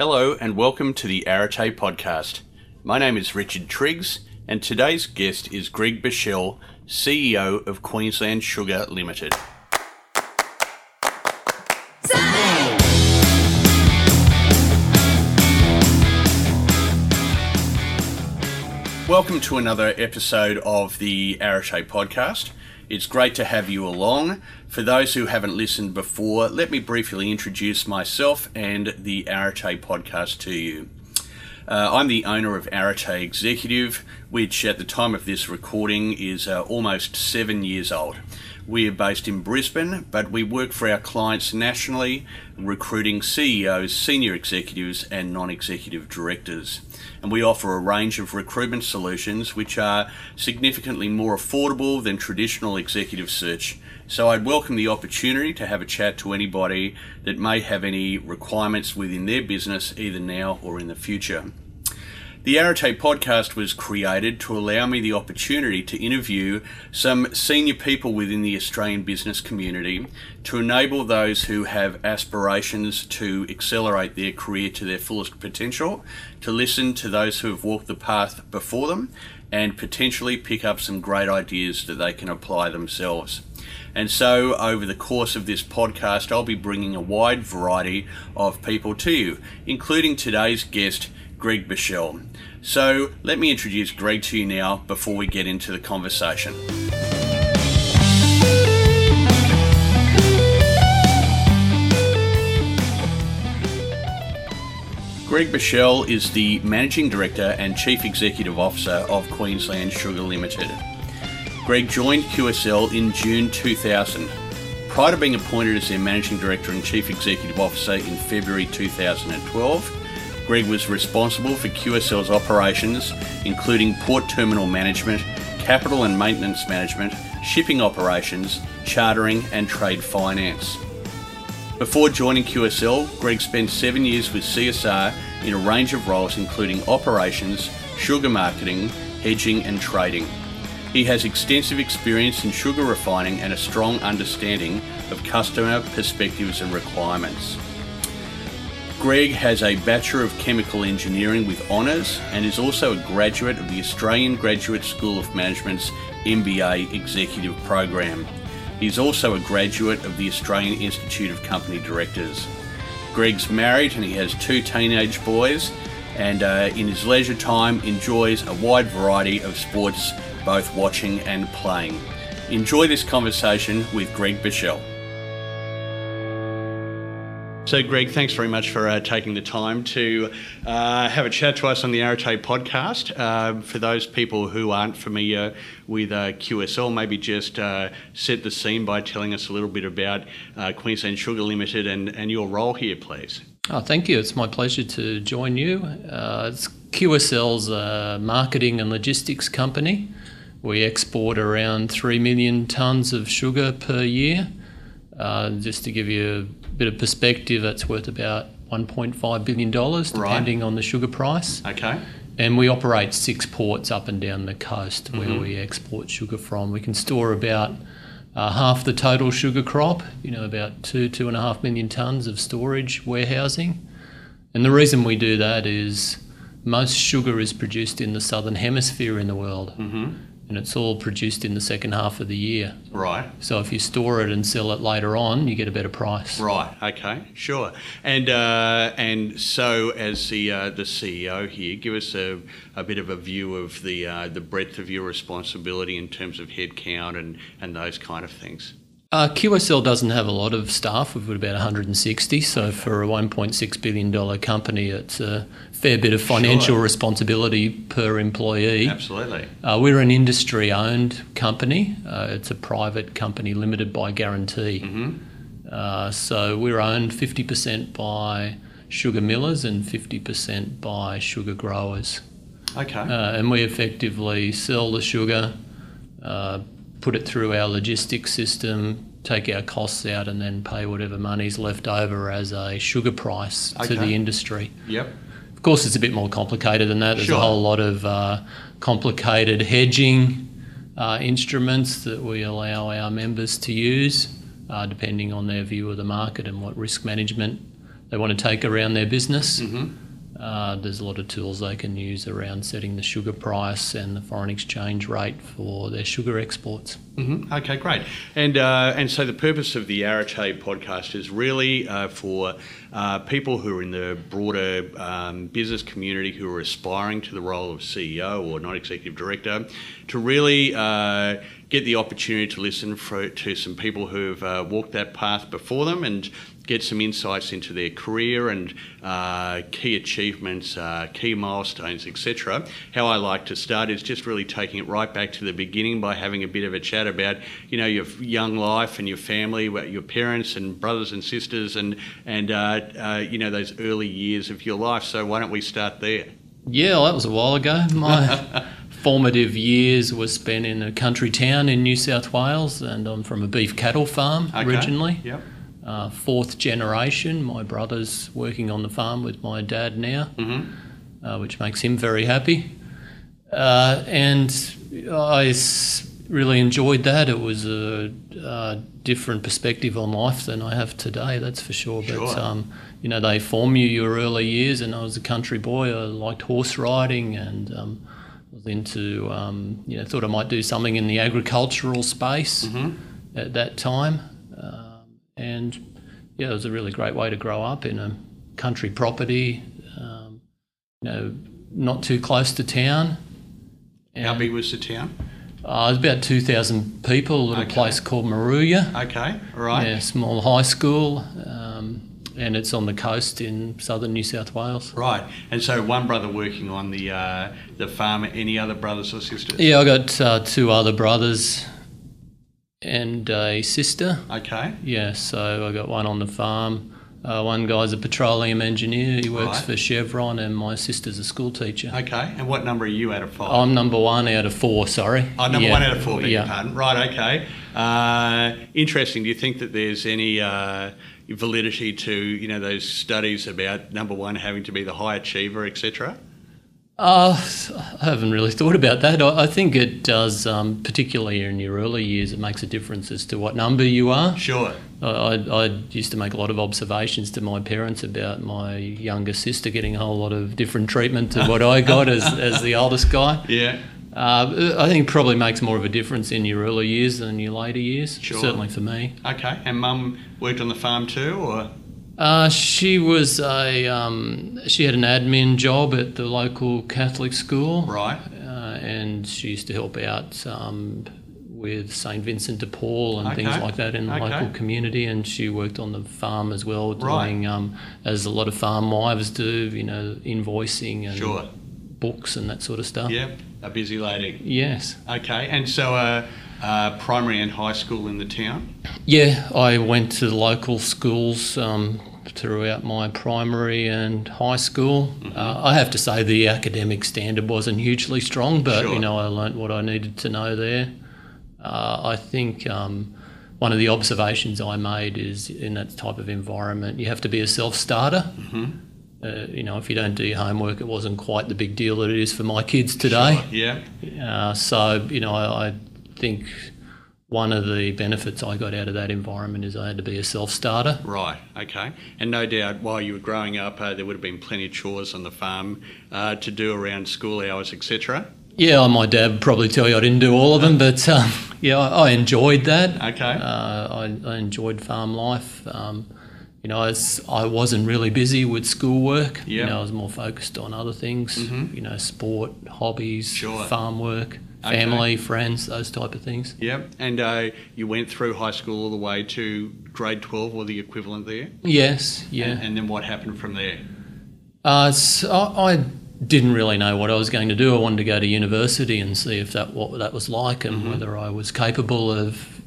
Hello and welcome to the Arete podcast. My name is Richard Triggs, and today's guest is Greg Beashel, CEO of Queensland Sugar Limited. Welcome to another episode of the Arete podcast. It's great to have you along. For those who haven't listened before, let me briefly introduce myself and the Arete podcast to you. Uh, I'm the owner of Arete Executive, which at the time of this recording is uh, almost seven years old. We are based in Brisbane, but we work for our clients nationally, recruiting CEOs, senior executives, and non executive directors. And we offer a range of recruitment solutions which are significantly more affordable than traditional executive search. So I'd welcome the opportunity to have a chat to anybody that may have any requirements within their business, either now or in the future. The Arete podcast was created to allow me the opportunity to interview some senior people within the Australian business community to enable those who have aspirations to accelerate their career to their fullest potential, to listen to those who have walked the path before them, and potentially pick up some great ideas that they can apply themselves. And so, over the course of this podcast, I'll be bringing a wide variety of people to you, including today's guest, Greg Beashel. So let me introduce Greg to you now before we get into the conversation. Greg Beashel is the Managing Director and Chief Executive Officer of Queensland Sugar Limited. Greg joined QSL in June 2000. Prior to being appointed as their Managing Director and Chief Executive Officer in February 2012, Greg was responsible for QSL's operations, including port terminal management, capital and maintenance management, shipping operations, chartering, and trade finance. Before joining QSL, Greg spent seven years with CSR in a range of roles including operations, sugar marketing, hedging, and trading. He has extensive experience in sugar refining and a strong understanding of customer perspectives and requirements. Greg has a Bachelor of Chemical Engineering with honours and is also a graduate of the Australian Graduate School of Management's MBA Executive Program. He is also a graduate of the Australian Institute of Company Directors. Greg's married and he has two teenage boys, and uh, in his leisure time enjoys a wide variety of sports, both watching and playing. Enjoy this conversation with Greg Beashel. So, Greg, thanks very much for uh, taking the time to uh, have a chat to us on the Arete podcast. Uh, for those people who aren't familiar with uh, QSL, maybe just uh, set the scene by telling us a little bit about uh, Queensland Sugar Limited and, and your role here, please. Oh, thank you. It's my pleasure to join you. it's QSL's a marketing and logistics company. We export around 3 million tonnes of sugar per year. just to give you bit of perspective, it's worth about $1.5 billion, depending right. on the sugar price. Okay. And we operate six ports up and down the coast where mm-hmm. we export sugar from. We can store about uh, half the total sugar crop, you know, about two, two and a half million tonnes of storage warehousing. And the reason we do that is most sugar is produced in the southern hemisphere in the world. Mm-hmm and it's all produced in the second half of the year. Right. So if you store it and sell it later on, you get a better price. Right. Okay. Sure. And uh, and so as the uh, the CEO here, give us a, a bit of a view of the uh, the breadth of your responsibility in terms of headcount and and those kind of things. Uh, QSL doesn't have a lot of staff. We've got about 160. So for a 1.6 billion dollar company, it's a fair bit of financial sure. responsibility per employee. Absolutely. Uh, we're an industry-owned company. Uh, it's a private company limited by guarantee. Mm-hmm. Uh, so we're owned 50% by sugar millers and 50% by sugar growers. Okay. Uh, and we effectively sell the sugar uh, put it through our logistics system, take our costs out, and then pay whatever money's left over as a sugar price okay. to the industry. Yep. Of course, it's a bit more complicated than that. There's sure. a whole lot of uh, complicated hedging uh, instruments that we allow our members to use, uh, depending on their view of the market and what risk management they want to take around their business. Uh, there's a lot of tools they can use around setting the sugar price and the foreign exchange rate for their sugar exports. hmm Okay, great. And uh, and so the purpose of the Arete podcast is really uh, for uh, people who are in the broader um, business community who are aspiring to the role of CEO or non-executive director to really uh, get the opportunity to listen for, to some people who've uh, walked that path before them and get some insights into their career and uh, key achievements, uh, key milestones, etc. How I like to start is just really taking it right back to the beginning by having a bit of a chat about, you know, your young life and your family, your parents and brothers and sisters, and and uh, uh, you know those early years of your life. So why don't we start there? Yeah, well, that was a while ago. My formative years were spent in a country town in New South Wales, and I'm from a beef cattle farm Okay. originally. Yep. Uh, fourth generation. My brother's working on the farm with my dad now, Mm-hmm. uh, which makes him very happy. Uh, and I s- really enjoyed that. It was a, uh different perspective on life than I have today, that's for sure. But Sure. um, you know, they form you your early years, and I was a country boy. I liked horse riding and um, was into, um, you know, thought I might do something in the agricultural space at that time. Um, and yeah, it was a really great way to grow up in a country property, um, you know, not too close to town. How big was the town? Uh, it was about 2,000 people, a little Okay. place called Moruya. Okay, all right. Yeah, small high school, um, and it's on the coast in southern New South Wales. Right, and so one brother working on the uh, the farm. Any other brothers or sisters? Yeah, I got uh, two other brothers and a sister. Okay. Yeah, so I got one on the farm. Uh, one guy's a petroleum engineer. He works Right. for Chevron, and my sister's a school teacher. Okay. And what number are you out of 5 I'm number one out of four. Sorry. Oh, number Yeah. one out of four, beg Yeah. pardon. Right, okay. Uh, interesting. Do you think that there's any uh, validity to, you know, those studies about number one having to be the high achiever, etc.? Uh, I haven't really thought about that. I, I think it does, um, particularly in your early years, it makes a difference as to what number you are. Sure. I, I, I used to make a lot of observations to my parents about my younger sister getting a whole lot of different treatment to what I got as, as the oldest guy. Yeah. Uh, I think it probably makes more of a difference in your early years than your later years, Sure. certainly for me. Okay. And mum worked on the farm too, or? Uh, she was a um, she had an admin job at the local Catholic school, Right. uh, and she used to help out um, with St Vincent de Paul and things like that in the Okay. local community. And she worked on the farm as well, Right. doing um, as a lot of farm wives do, you know, invoicing and Sure. Books and that sort of stuff. Yeah. A busy lady. Yes. Okay. And so, uh, uh, primary and high school in the town. Yeah, I went to the local schools um, throughout my primary and high school. Mm-hmm. Uh, I have to say the academic standard wasn't hugely strong, but Sure. you know I learnt what I needed to know there. Uh, I think um, one of the observations I made is in that type of environment you have to be a self-starter. Mm-hmm. Uh, you know, if you don't do your homework, it wasn't quite the big deal that it is for my kids today. Yeah. Uh, so, you know, I, I think one of the benefits I got out of that environment is I had to be a self starter. Right. Okay. And no doubt, while you were growing up, uh, there would have been plenty of chores on the farm uh, to do around school hours, etc. Yeah, my dad would probably tell you I didn't do all of them, but um, yeah, I, I enjoyed that. Okay. Uh, I, I enjoyed farm life. Um, you know, as I wasn't really busy with schoolwork. Mm-hmm. You know, I was more focused on other things. Mhm. You know, sport, hobbies, Sure. farm work, Okay. family, friends, those type of things. Yep. And uh, you went through high school all the way to grade 12 or the equivalent there? Yes, yeah. And, and then what happened from there? Uh, so I I didn't really know what I was going to do. I wanted to go to university and see if that what that was like and Mm-hmm. whether I was capable of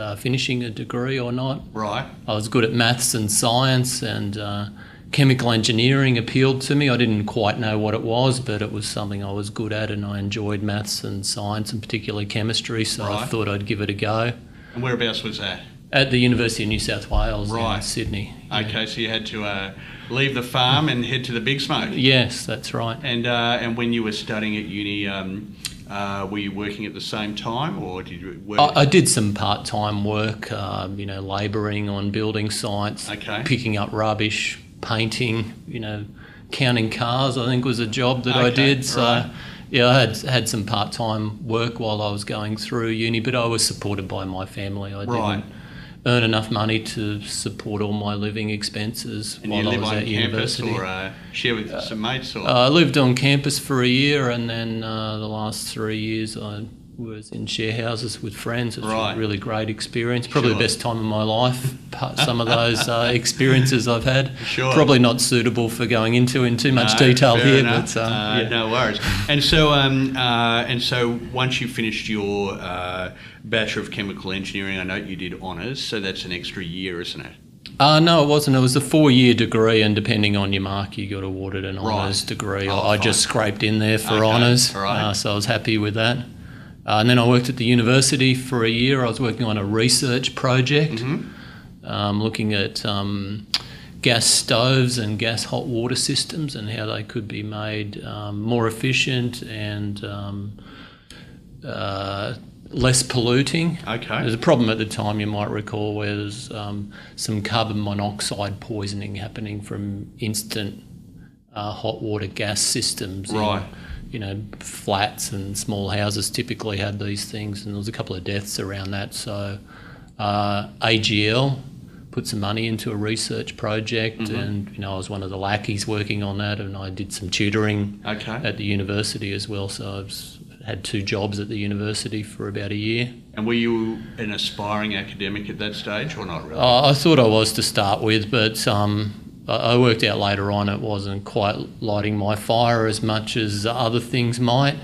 uh, finishing a degree or not. Right. I was good at maths and science, and uh, chemical engineering appealed to me. I didn't quite know what it was, but it was something I was good at, and I enjoyed maths and science, and particularly chemistry. So I thought I'd give it a go And whereabouts was that? at the University of New South Wales Right. in Sydney. Yeah. Okay, so you had to uh, leave the farm and head to the big smoke. Yes, that's right. And uh, and when you were studying at uni, um, uh, were you working at the same time, or did you work? I, I did some part-time work, um, you know, labouring on building sites, Okay. picking up rubbish, painting, you know, counting cars. I think was a job that I did. So. right. Yeah, I had had some part time work while I was going through uni, but I was supported by my family. I Right. didn't earn enough money to support all my living expenses And while you I was on at campus university. or uh, share with some mates? Or? Uh, I lived on campus for a year, and then uh, the last three years I was in share houses with friends. It was Right. a really great experience. Probably Sure. the best time of my life. Some of those uh, experiences I've had. Sure. Probably not suitable for going into in too much No, detail here, enough. but um, Uh, yeah. no worries. And so, um, uh, and so, once you finished your uh, Bachelor of Chemical Engineering, I know you did honours, so that's an extra year, isn't it? Uh, no, it wasn't. It was a four-year degree, and depending on your mark, you got awarded an Right. honours degree. Oh, I just scraped in there for Okay, honours, right. uh, so I was happy with that. Uh, and then I worked at the university for a year. I was working on a research project, Mm-hmm. um, looking at um, gas stoves and gas hot water systems and how they could be made um, more efficient and um, uh, less polluting. Okay. There's a problem at the time, you might recall, where there's um, some carbon monoxide poisoning happening from instant uh, hot water gas systems. in, Right. You know, flats and small houses typically had these things, and there was a couple of deaths around that. So uh, AGL put some money into a research project, Mm-hmm. and you know, I was one of the lackeys working on that, and I did some tutoring Okay. at the university as well. So I've had two jobs at the university for about a year. And were you an aspiring academic at that stage, or not really? Uh, I thought I was to start with, but um, I worked out later on it wasn't quite lighting my fire as much as other things might.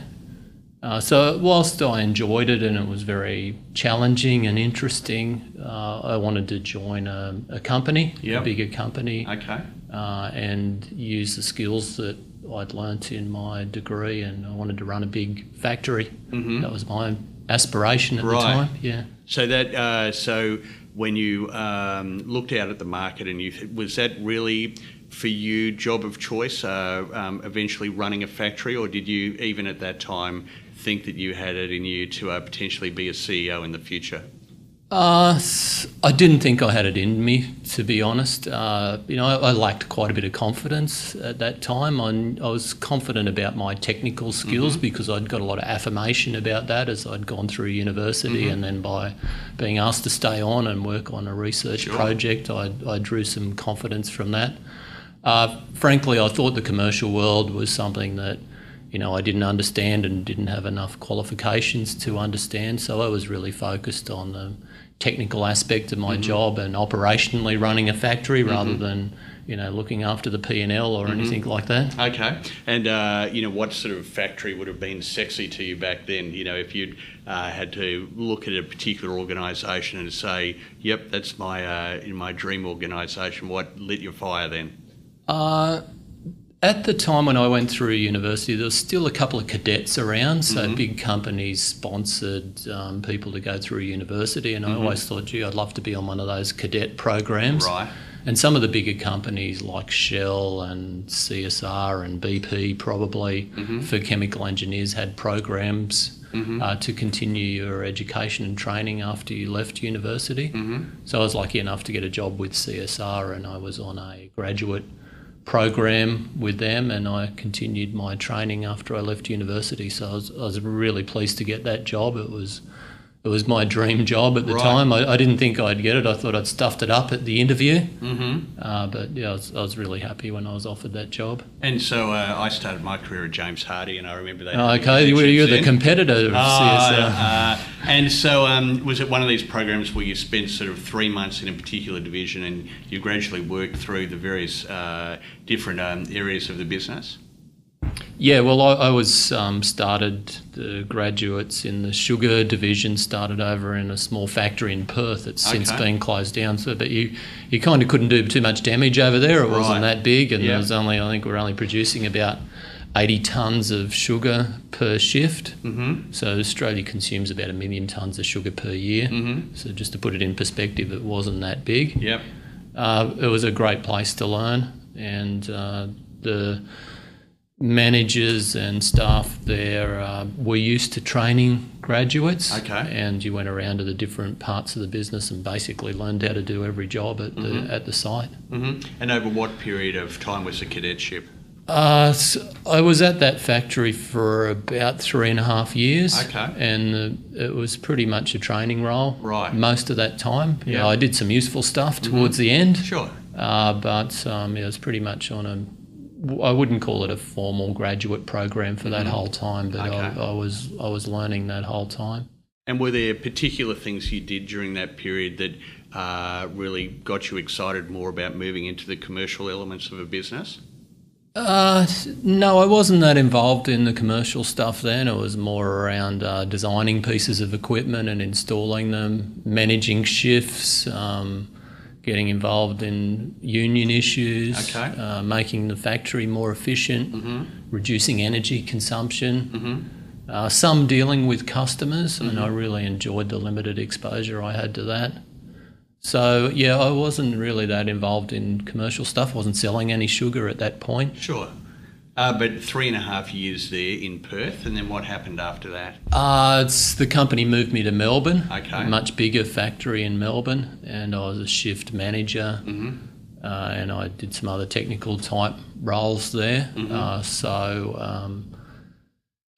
Uh, so, whilst I enjoyed it and it was very challenging and interesting, uh, I wanted to join a, a company, Yep. a bigger company, Okay. uh, and use the skills that I'd learnt in my degree. And I wanted to run a big factory. That was my aspiration at Mm-hmm. Right. the time. Yeah. So that uh, so when you um, looked out at the market and you was that really for you job of choice uh, um, eventually running a factory or did you even at that time think that you had it in you to uh, potentially be a CEO in the future? Uh, I didn't think I had it in me, to be honest. Uh, you know, I, I lacked quite a bit of confidence at that time. I, I was confident about my technical skills because I'd got a lot of affirmation about that as I'd gone through university, and then by being asked to stay on and work on a research Sure. project, I, I drew some confidence from that. Uh, frankly, I thought the commercial world was something that, you know, I didn't understand and didn't have enough qualifications to understand. So I was really focused on the technical aspect of my job and operationally running a factory rather than, you know, looking after the P and L or anything like that. Okay, and uh, you know what sort of factory would have been sexy to you back then? You know, if you'd uh, had to look at a particular organisation and say, "Yep, that's my uh, in my dream organisation," what lit your fire then? At the time when I went through university, there was still a couple of cadets around. So mm-hmm. big companies sponsored um, people to go through university, and I mm-hmm. always thought, gee, I'd love to be on one of those cadet programs. Right. And some of the bigger companies like Shell and CSR and BP probably mm-hmm. for chemical engineers had programs uh, to continue your education and training after you left university. So I was lucky enough to get a job with CSR and I was on a graduate program with them and I continued my training after I left university. So I was, I was really pleased to get that job. It was it was my dream job at the Right. time. I, I didn't think I'd get it. I thought I'd stuffed it up at the interview. Mm-hmm. Uh, but yeah, I was, I was really happy when I was offered that job. And so uh, I started my career at James Hardie, and I remember that. Oh, okay, you were, you're the competitor of CSR. uh, and so, um, was it one of these programs where you spent sort of three months in a particular division and you gradually worked through the various uh, different um, areas of the business? Yeah, well, I, I was um, started the graduates in the sugar division. Started over in a small factory in Perth. It's since been closed down. So, but you you kind of couldn't do too much damage over there. It Right. wasn't that big, and Yeah. there was only I think we're only producing about eighty tons of sugar per shift. Mm-hmm. So Australia consumes about a million tons of sugar per year. Mm-hmm. So just to put it in perspective, it wasn't that big. Yep. Uh, it was a great place to learn, and uh, the managers and staff there uh, were used to training graduates. Okay. And you went around to the different parts of the business and basically learned how to do every job at the at the site. hmm And over what period of time was the cadetship? Uh, s I was at that factory for about three and a half years. Okay. And uh, it was pretty much a training role. Right. Most of that time. You Yeah. know, I did some useful stuff towards the end. Sure. Uh, but um, it was pretty much on a. I wouldn't call it a formal graduate program for that whole time, but Okay. I, I was I was learning that whole time. And were there particular things you did during that period that uh, really got you excited more about moving into the commercial elements of a business? Uh, no, I wasn't that involved in the commercial stuff then. It was more around uh, designing pieces of equipment and installing them, managing shifts, um, getting involved in union issues, Okay. uh, making the factory more efficient, reducing energy consumption. Uh, some dealing with customers, and I really enjoyed the limited exposure I had to that. So yeah, I wasn't really that involved in commercial stuff. I wasn't selling any sugar at that point. Sure. Uh, but three and a half years there in Perth, and then what happened after that? Uh, it's the company moved me to Melbourne, Okay. a much bigger factory in Melbourne, and I was a shift manager, uh, and I did some other technical type roles there. Uh, so um,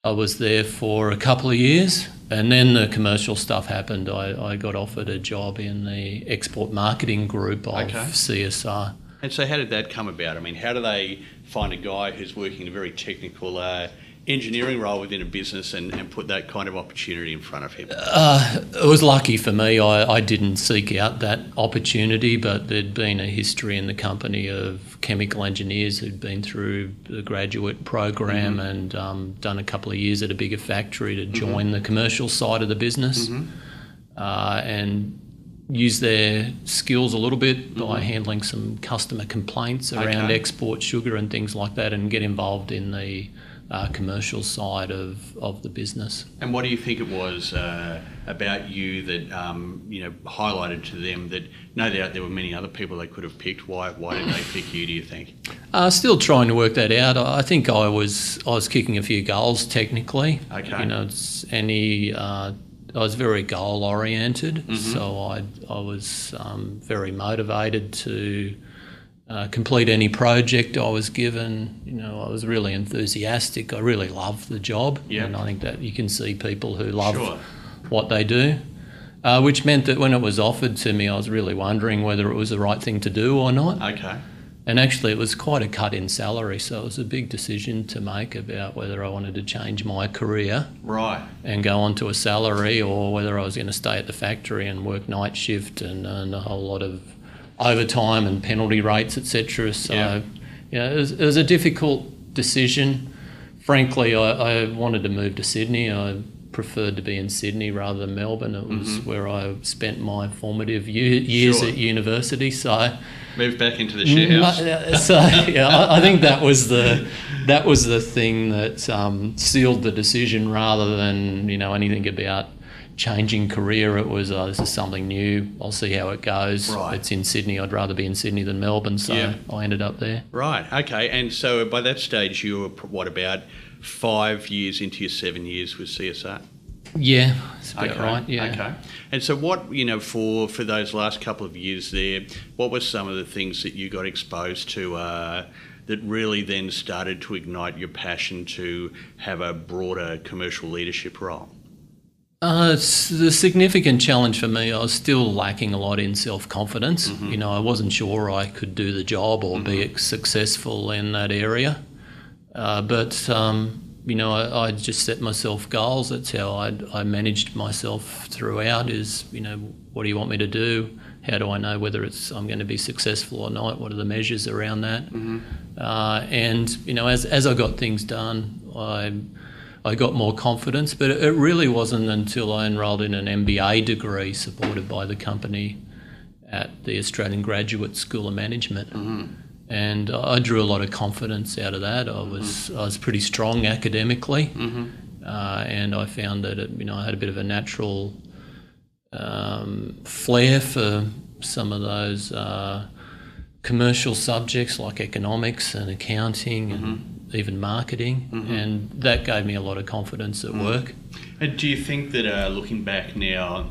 I was there for a couple of years, and then the commercial stuff happened. I, I got offered a job in the export marketing group of Okay. CSR. And so, how did that come about? I mean, how do they find a guy who's working in a very technical uh, engineering role within a business and, and put that kind of opportunity in front of him? Uh, it was lucky for me. I, I didn't seek out that opportunity, but there'd been a history in the company of chemical engineers who'd been through the graduate program and um, done a couple of years at a bigger factory to join the commercial side of the business uh, and use their skills a little bit by handling some customer complaints around Okay. export sugar and things like that and get involved in the uh, commercial side of, of the business. And what do you think it was uh, about you that um, you know highlighted to them that no doubt there were many other people they could have picked? Why why did they pick you? Do you think? Uh, still trying to work that out. I think I was I was kicking a few goals technically. Okay. You know, any uh, I was very goal oriented, so I I was um, very motivated to uh, complete any project I was given. You know, I was really enthusiastic. I really loved the job, Yeah. and I think that you can see people who love Sure. what they do. Uh, which meant that when it was offered to me, I was really wondering whether it was the right thing to do or not. Okay. And actually, it was quite a cut in salary, so it was a big decision to make about whether I wanted to change my career Right. and go on to a salary or whether I was going to stay at the factory and work night shift and earn a whole lot of overtime and penalty rates, etc. So, Yeah. yeah, it, was, it was a difficult decision. Frankly, I, I wanted to move to Sydney. I preferred to be in Sydney rather than Melbourne. It was where I spent my formative ye- years Mm-hmm. Sure. at university. So, Moved back into the share house. Uh, so yeah, I, I think that was the that was the thing that um, sealed the decision, rather than you know anything about changing career. It was uh, this is something new. I'll see how it goes. Right. It's in Sydney. I'd rather be in Sydney than Melbourne, so Yeah. I ended up there. Right. Okay. And so by that stage, you were what about five years into your seven years with CSR? Yeah, that's about Okay. right. Yeah. Okay. And so, what you know for for those last couple of years there, what were some of the things that you got exposed to uh, that really then started to ignite your passion to have a broader commercial leadership role? Uh, it's the significant challenge for me. I was still lacking a lot in self confidence. You know, I wasn't sure I could do the job or be successful in that area. Uh, but um, you know, I, I just set myself goals. That's how I, I managed myself throughout. Is you know, what do you want me to do? How do I know whether it's I'm going to be successful or not? What are the measures around that? Uh, and you know, as as I got things done, I I got more confidence. But it really wasn't until I enrolled in an MBA degree supported by the company at the Australian Graduate School of Management. And I drew a lot of confidence out of that. I was I was pretty strong academically, uh, and I found that it, you know I had a bit of a natural um, flair for some of those uh, commercial subjects like economics and accounting and even marketing, and that gave me a lot of confidence at work. And do you think that uh, looking back now,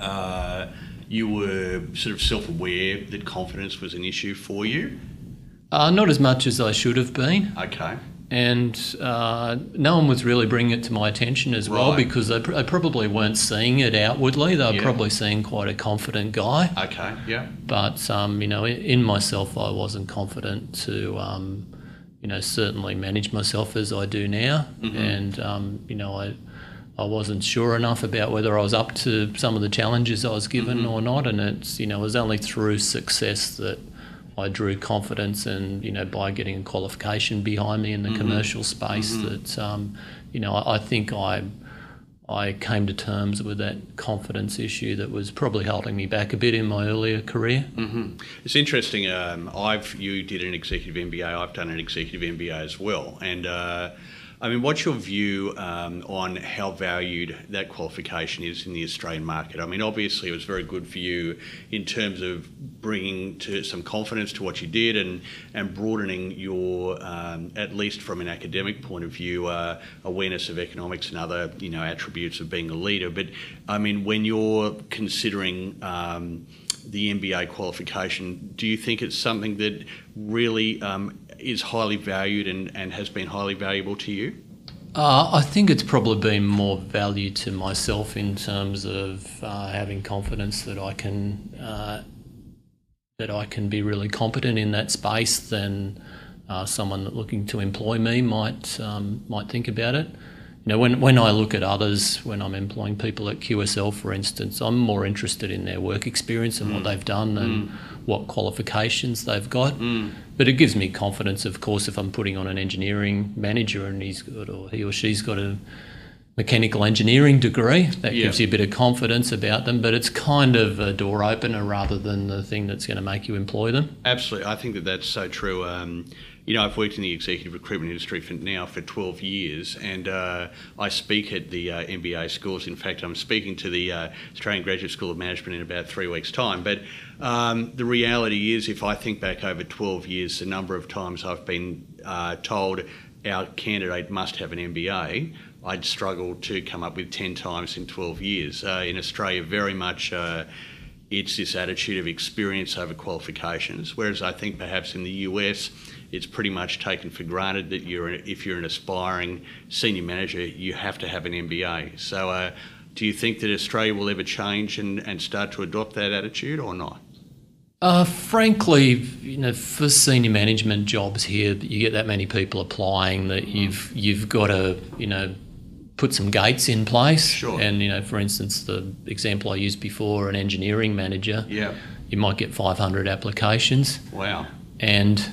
uh, you were sort of self aware that confidence was an issue for you? Uh, not as much as I should have been. Okay. and uh, no one was really bringing it to my attention as well Right. because they, pr- they probably weren't seeing it outwardly. They were Yeah. probably seeing quite a confident guy, Okay. Yeah. but um, you know, in, myself, I wasn't confident to, um, you know, certainly manage myself as I do now, and um, you know, I. I wasn't sure enough about whether I was up to some of the challenges I was given or not, and it's you know it was only through success that I drew confidence, and you know by getting a qualification behind me in the commercial space, that um, you know I, I think I I came to terms with that confidence issue that was probably holding me back a bit in my earlier career. It's interesting. Um, I've you did an executive MBA. I've done an executive MBA as well. And uh, I mean, what's your view um, on how valued that qualification is in the Australian market? I mean, obviously, it was very good for you in terms of bringing to some confidence to what you did and and broadening your, um, at least from an academic point of view, uh, awareness of economics and other you know attributes of being a leader. But I mean, when you're considering um, the MBA qualification, do you think it's something that really um, is highly valued and, and has been highly valuable to you? Uh, I think it's probably been more value to myself in terms of uh, having confidence that I can uh, that I can be really competent in that space than uh, someone looking to employ me might um, might think about it. You know, when when I look at others, when I'm employing people at QSL, for instance, I'm more interested in their work experience and what they've done than what qualifications they've got. But it gives me confidence, of course, if I'm putting on an engineering manager and he's got or he or she's got a mechanical engineering degree. That Yeah. gives you a bit of confidence about them, but it's kind of a door opener rather than the thing that's going to make you employ them. Absolutely, I think that that's so true. Um, you know, I've worked in the executive recruitment industry for now for 12 years, and uh, I speak at the uh, MBA schools. In fact, I'm speaking to the uh, Australian Graduate School of Management in about three weeks' time. But um, the reality is, if I think back over 12 years, the number of times I've been uh, told our candidate must have an MBA, I'd struggle to come up with 10 times in 12 years. Uh, in Australia, very much. Uh, it's this attitude of experience over qualifications. Whereas I think perhaps in the US, it's pretty much taken for granted that you're if you're an aspiring senior manager, you have to have an MBA. So, uh, do you think that Australia will ever change and, and start to adopt that attitude or not? Uh, frankly, you know, for senior management jobs here, you get that many people applying that you've you've got to, you know, put some gates in place. Sure. And you know, for instance, the example I used before, an engineering manager, Yeah. you might get 500 applications, Wow. and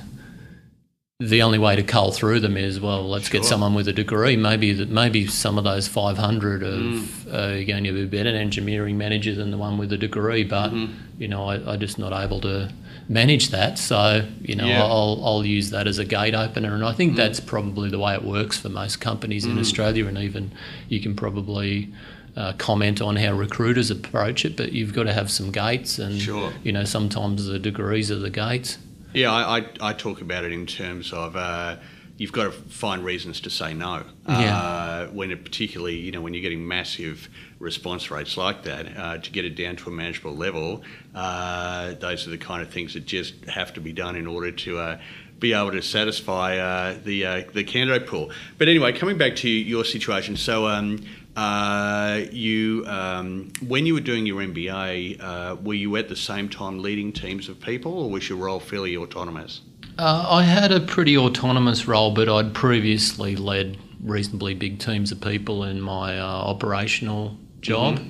the only way to cull through them is well, let's get someone with a degree. Maybe that maybe some of those 500 of mm. uh, are going to be better engineering manager than the one with a degree, but mm-hmm. you know, I, I'm just not able to manage that. So you know, Yeah. I'll I'll use that as a gate opener, and I think mm. that's probably the way it works for most companies in mm. Australia, and even you can probably. Uh, comment on how recruiters approach it, but you've got to have some gates, and Sure. you know sometimes the degrees are the gates. Yeah, I, I, I talk about it in terms of uh, you've got to find reasons to say no. Yeah. Uh, when it particularly, you know, when you're getting massive response rates like that, uh, to get it down to a manageable level, uh, those are the kind of things that just have to be done in order to. Uh, be able to satisfy uh, the uh, the candidate pool, but anyway, coming back to your situation. So, um, uh, you um, when you were doing your MBA, uh, were you at the same time leading teams of people, or was your role fairly autonomous? Uh, I had a pretty autonomous role, but I'd previously led reasonably big teams of people in my uh, operational job.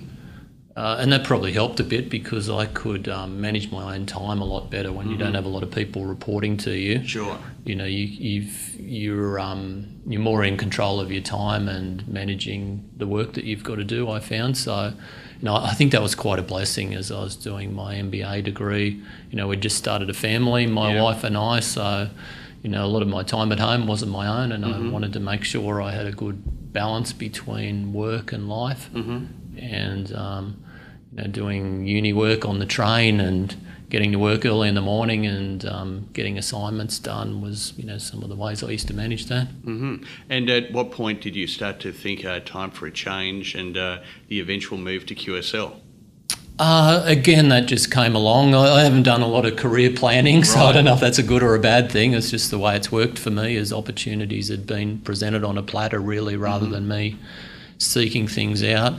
Uh, and that probably helped a bit because I could um, manage my own time a lot better when you don't have a lot of people reporting to you. Sure. You know, you, you've, you're um, you're more in control of your time and managing the work that you've got to do. I found so. You know, I think that was quite a blessing as I was doing my MBA degree. You know, we'd just started a family, my Yeah. wife and I, so you know, a lot of my time at home wasn't my own, and I wanted to make sure I had a good balance between work and life. Mm-hmm. And um, you know, doing uni work on the train and getting to work early in the morning and um, getting assignments done was, you know, some of the ways I used to manage that. Mm-hmm. And at what point did you start to think uh, time for a change and uh, the eventual move to QSL? Uh, again, that just came along. I, I, haven't done a lot of career planning, so right. I don't know if that's a good or a bad thing. It's just the way it's worked for me, as opportunities had been presented on a platter, really, rather mm-hmm. than me seeking things out.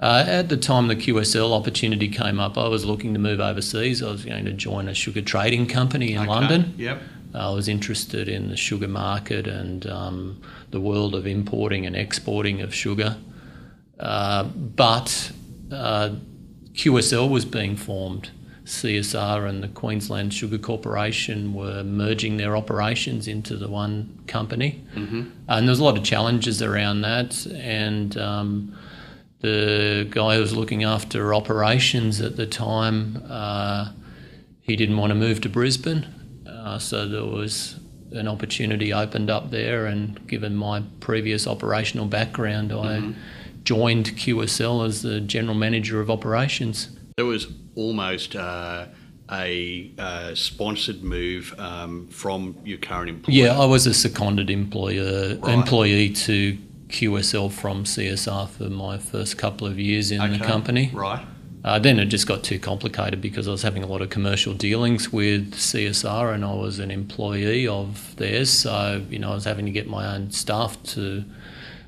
Uh, at the time the QSL opportunity came up, I was looking to move overseas. I was going to join a sugar trading company in okay. London. Yep. I was interested in the sugar market and um, the world of importing and exporting of sugar. Uh, but uh, QSL was being formed. CSR and the Queensland Sugar Corporation were merging their operations into the one company. Mm-hmm. And there was a lot of challenges around that. And um, the guy who was looking after operations at the time, uh, he didn't want to move to Brisbane. Uh, so there was an opportunity opened up there. And given my previous operational background, I mm-hmm. joined QSL as the general manager of operations. There was almost uh, a uh, sponsored move um, from your current employer. Yeah, I was a seconded employer right. employee to QSL from CSR for my first couple of years in okay. the company. Right. Uh, then it just got too complicated because I was having a lot of commercial dealings with CSR and I was an employee of theirs. So, you know, I was having to get my own staff to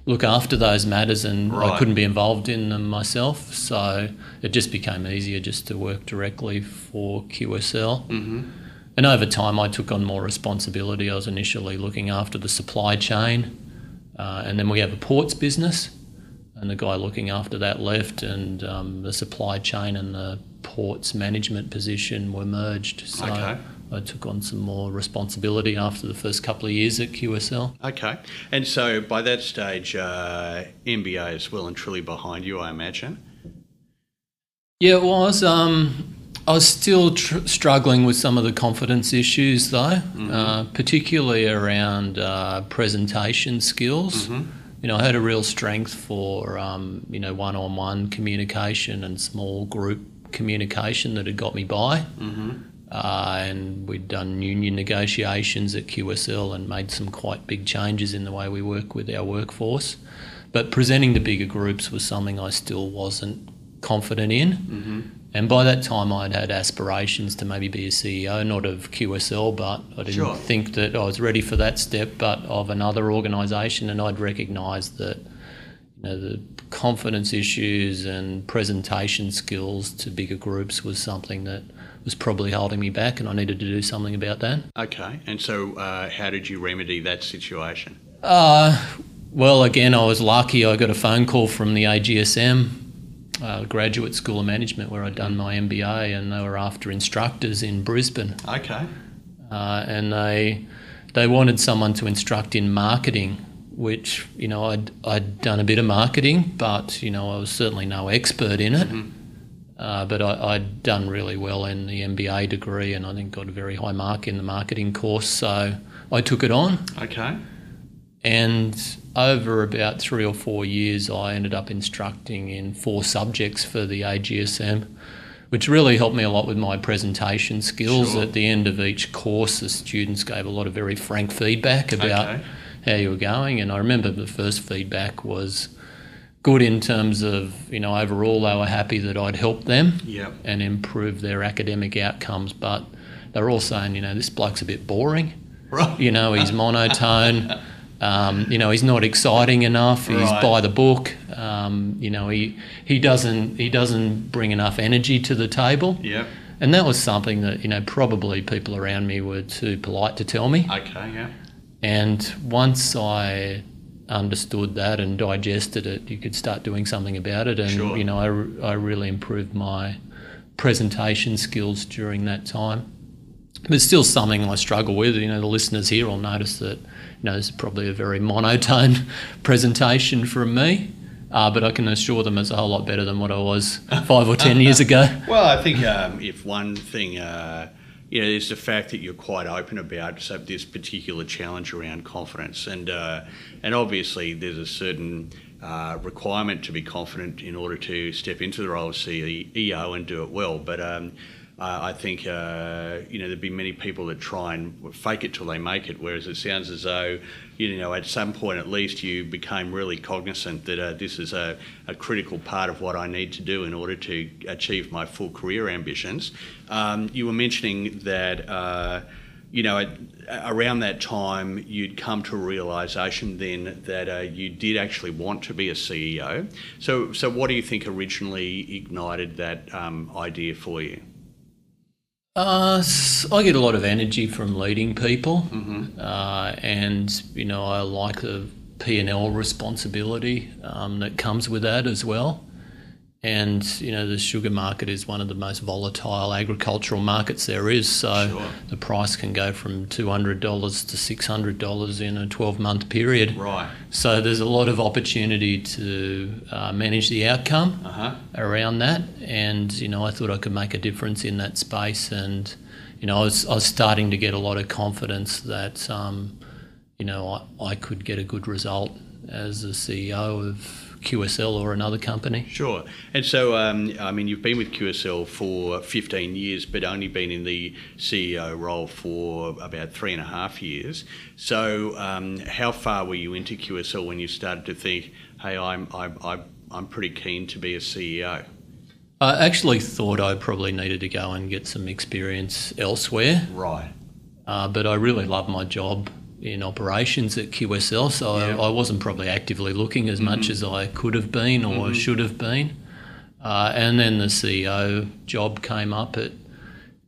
look after those matters and right. I couldn't be involved in them myself. So it just became easier just to work directly for QSL. Mm-hmm. And over time, I took on more responsibility. I was initially looking after the supply chain, uh, and then we have a ports business, and the guy looking after that left, and um, the supply chain and the ports management position were merged. So okay. I took on some more responsibility after the first couple of years at QSL. Okay. And so by that stage, uh, MBA is well and truly behind you, I imagine. Yeah, it was. Um, I was still tr- struggling with some of the confidence issues, though, mm-hmm. uh, particularly around uh, presentation skills. Mm-hmm. You know, I had a real strength for um, you know one-on-one communication and small group communication that had got me by. Mm-hmm. Uh, and we'd done union negotiations at QSL and made some quite big changes in the way we work with our workforce. But presenting to bigger groups was something I still wasn't confident in. And by that time, I'd had aspirations to maybe be a CEO, not of QSL, but I didn't sure. think that I was ready for that step, but of another organisation. And I'd recognised that you know, the confidence issues and presentation skills to bigger groups was something that was probably holding me back, and I needed to do something about that. Okay, and so uh, how did you remedy that situation? Uh, well, again, I was lucky. I got a phone call from the AGSM, uh, Graduate School of Management, where I'd done my MBA, and they were after instructors in Brisbane. Okay. Uh, and they they wanted someone to instruct in marketing, which you know I'd I'd done a bit of marketing, but you know I was certainly no expert in it. Mm-hmm. Uh, but I, had done really well in the MBA degree, and I think got a very high mark in the marketing course. So I took it on. Okay. And over about three or four years, I ended up instructing in four subjects for the AGSM, which really helped me a lot with my presentation skills. Sure. At the end of each course, the students gave a lot of very frank feedback about okay. how you were going. And I remember the first feedback was good in terms of you know overall they were happy that I'd helped them yep. and improve their academic outcomes, but they were all saying you know this bloke's a bit boring. Right. You know he's monotone. Um, you know he's not exciting enough. He's right. by the book. Um, you know he he doesn't he doesn't bring enough energy to the table. Yeah. And that was something that you know probably people around me were too polite to tell me. Okay. Yeah. And once I understood that and digested it, you could start doing something about it. And sure. you know, I, I really improved my presentation skills during that time. But it's still something I struggle with. You know, the listeners here will notice that you know this is probably a very monotone presentation from me. Uh, but I can assure them it's a whole lot better than what I was five or ten years ago. Well, I think um, if one thing uh, you know, it's the fact that you're quite open about so this particular challenge around confidence, and uh, and obviously there's a certain uh, requirement to be confident in order to step into the role of CEO and do it well. But um, I think uh, you know there'd be many people that try and fake it till they make it. Whereas it sounds as though you know at some point at least you became really cognizant that uh, this is a, a, critical part of what I need to do in order to achieve my full career ambitions. Um, you were mentioning that uh, you know, around that time, you'd come to a realization then that uh, you did actually want to be a CEO. So, so what do you think originally ignited that um, idea for you? Uh, I get a lot of energy from leading people, mm-hmm. uh, and you know I like the P and L responsibility um, that comes with that as well. And you know the sugar market is one of the most volatile agricultural markets there is. So sure. the price can go from two hundred dollars to six hundred dollars in a twelve month period. Right. So there's a lot of opportunity to uh, manage the outcome uh-huh. around that, and you know I thought I could make a difference in that space, and you know I was I was starting to get a lot of confidence that um, you know I, I could get a good result as a CEO of QSL or another company. Sure. And so, um, I mean, you've been with QSL for 15 years, but only been in the CEO role for about three and a half years. So, um, how far were you into QSL when you started to think, hey, I'm, I'm, I'm pretty keen to be a CEO? I actually thought I probably needed to go and get some experience elsewhere. Right. Uh, but I really love my job in operations at QSL, so yeah. I, I, wasn't probably actively looking as mm-hmm. much as I could have been or mm-hmm. should have been. Uh, and then the CEO job came up at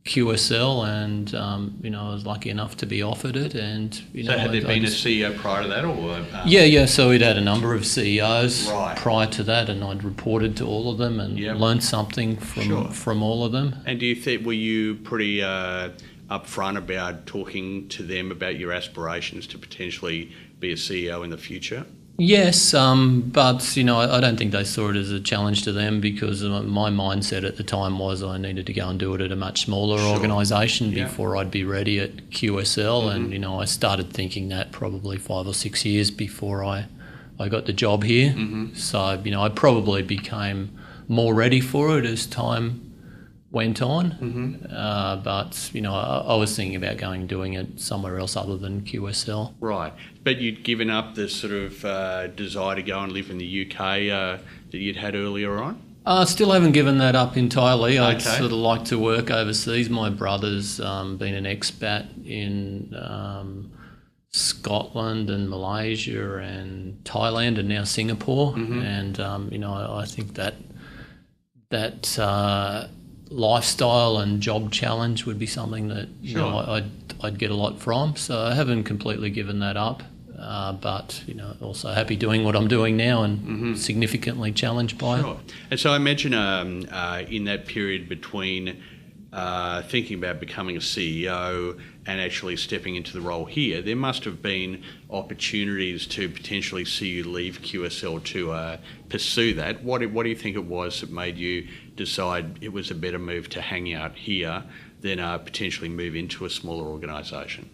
QSL, and um, you know I was lucky enough to be offered it. And you so know, had there I, been I just, a CEO prior to that, or um, yeah, yeah. So we'd had a number of CEOs right. prior to that, and I'd reported to all of them and yep. learned something from sure. from all of them. And do you think were you pretty? Uh, upfront about talking to them about your aspirations to potentially be a CEO in the future? Yes, um, but you know, I, I, don't think they saw it as a challenge to them because my mindset at the time was I needed to go and do it at a much smaller sure. organisation yeah. before I'd be ready at QSL, mm-hmm. and you know, I started thinking that probably five or six years before I I got the job here. Mm-hmm. So you know, I probably became more ready for it as time went on. Mm-hmm. Uh, but you know, I, I, was thinking about going and doing it somewhere else other than QSL. Right, but you'd given up the sort of uh, desire to go and live in the UK uh, that you'd had earlier on. I uh, still haven't given that up entirely. I'd sort of like to work overseas. My brother's um, been an expat in um, Scotland and Malaysia and Thailand and now Singapore, mm-hmm. and um, you know, I, I, think that that uh, lifestyle and job challenge would be something that you sure. know I'd I'd get a lot from. So I haven't completely given that up, uh, but you know also happy doing what I'm doing now and mm-hmm. significantly challenged by sure. it. And so I imagine um, uh, in that period between uh, thinking about becoming a CEO and actually stepping into the role here, there must have been opportunities to potentially see you leave QSL to uh, pursue that. What, what do you think it was that made you decide it was a better move to hang out here than uh, potentially move into a smaller organisation?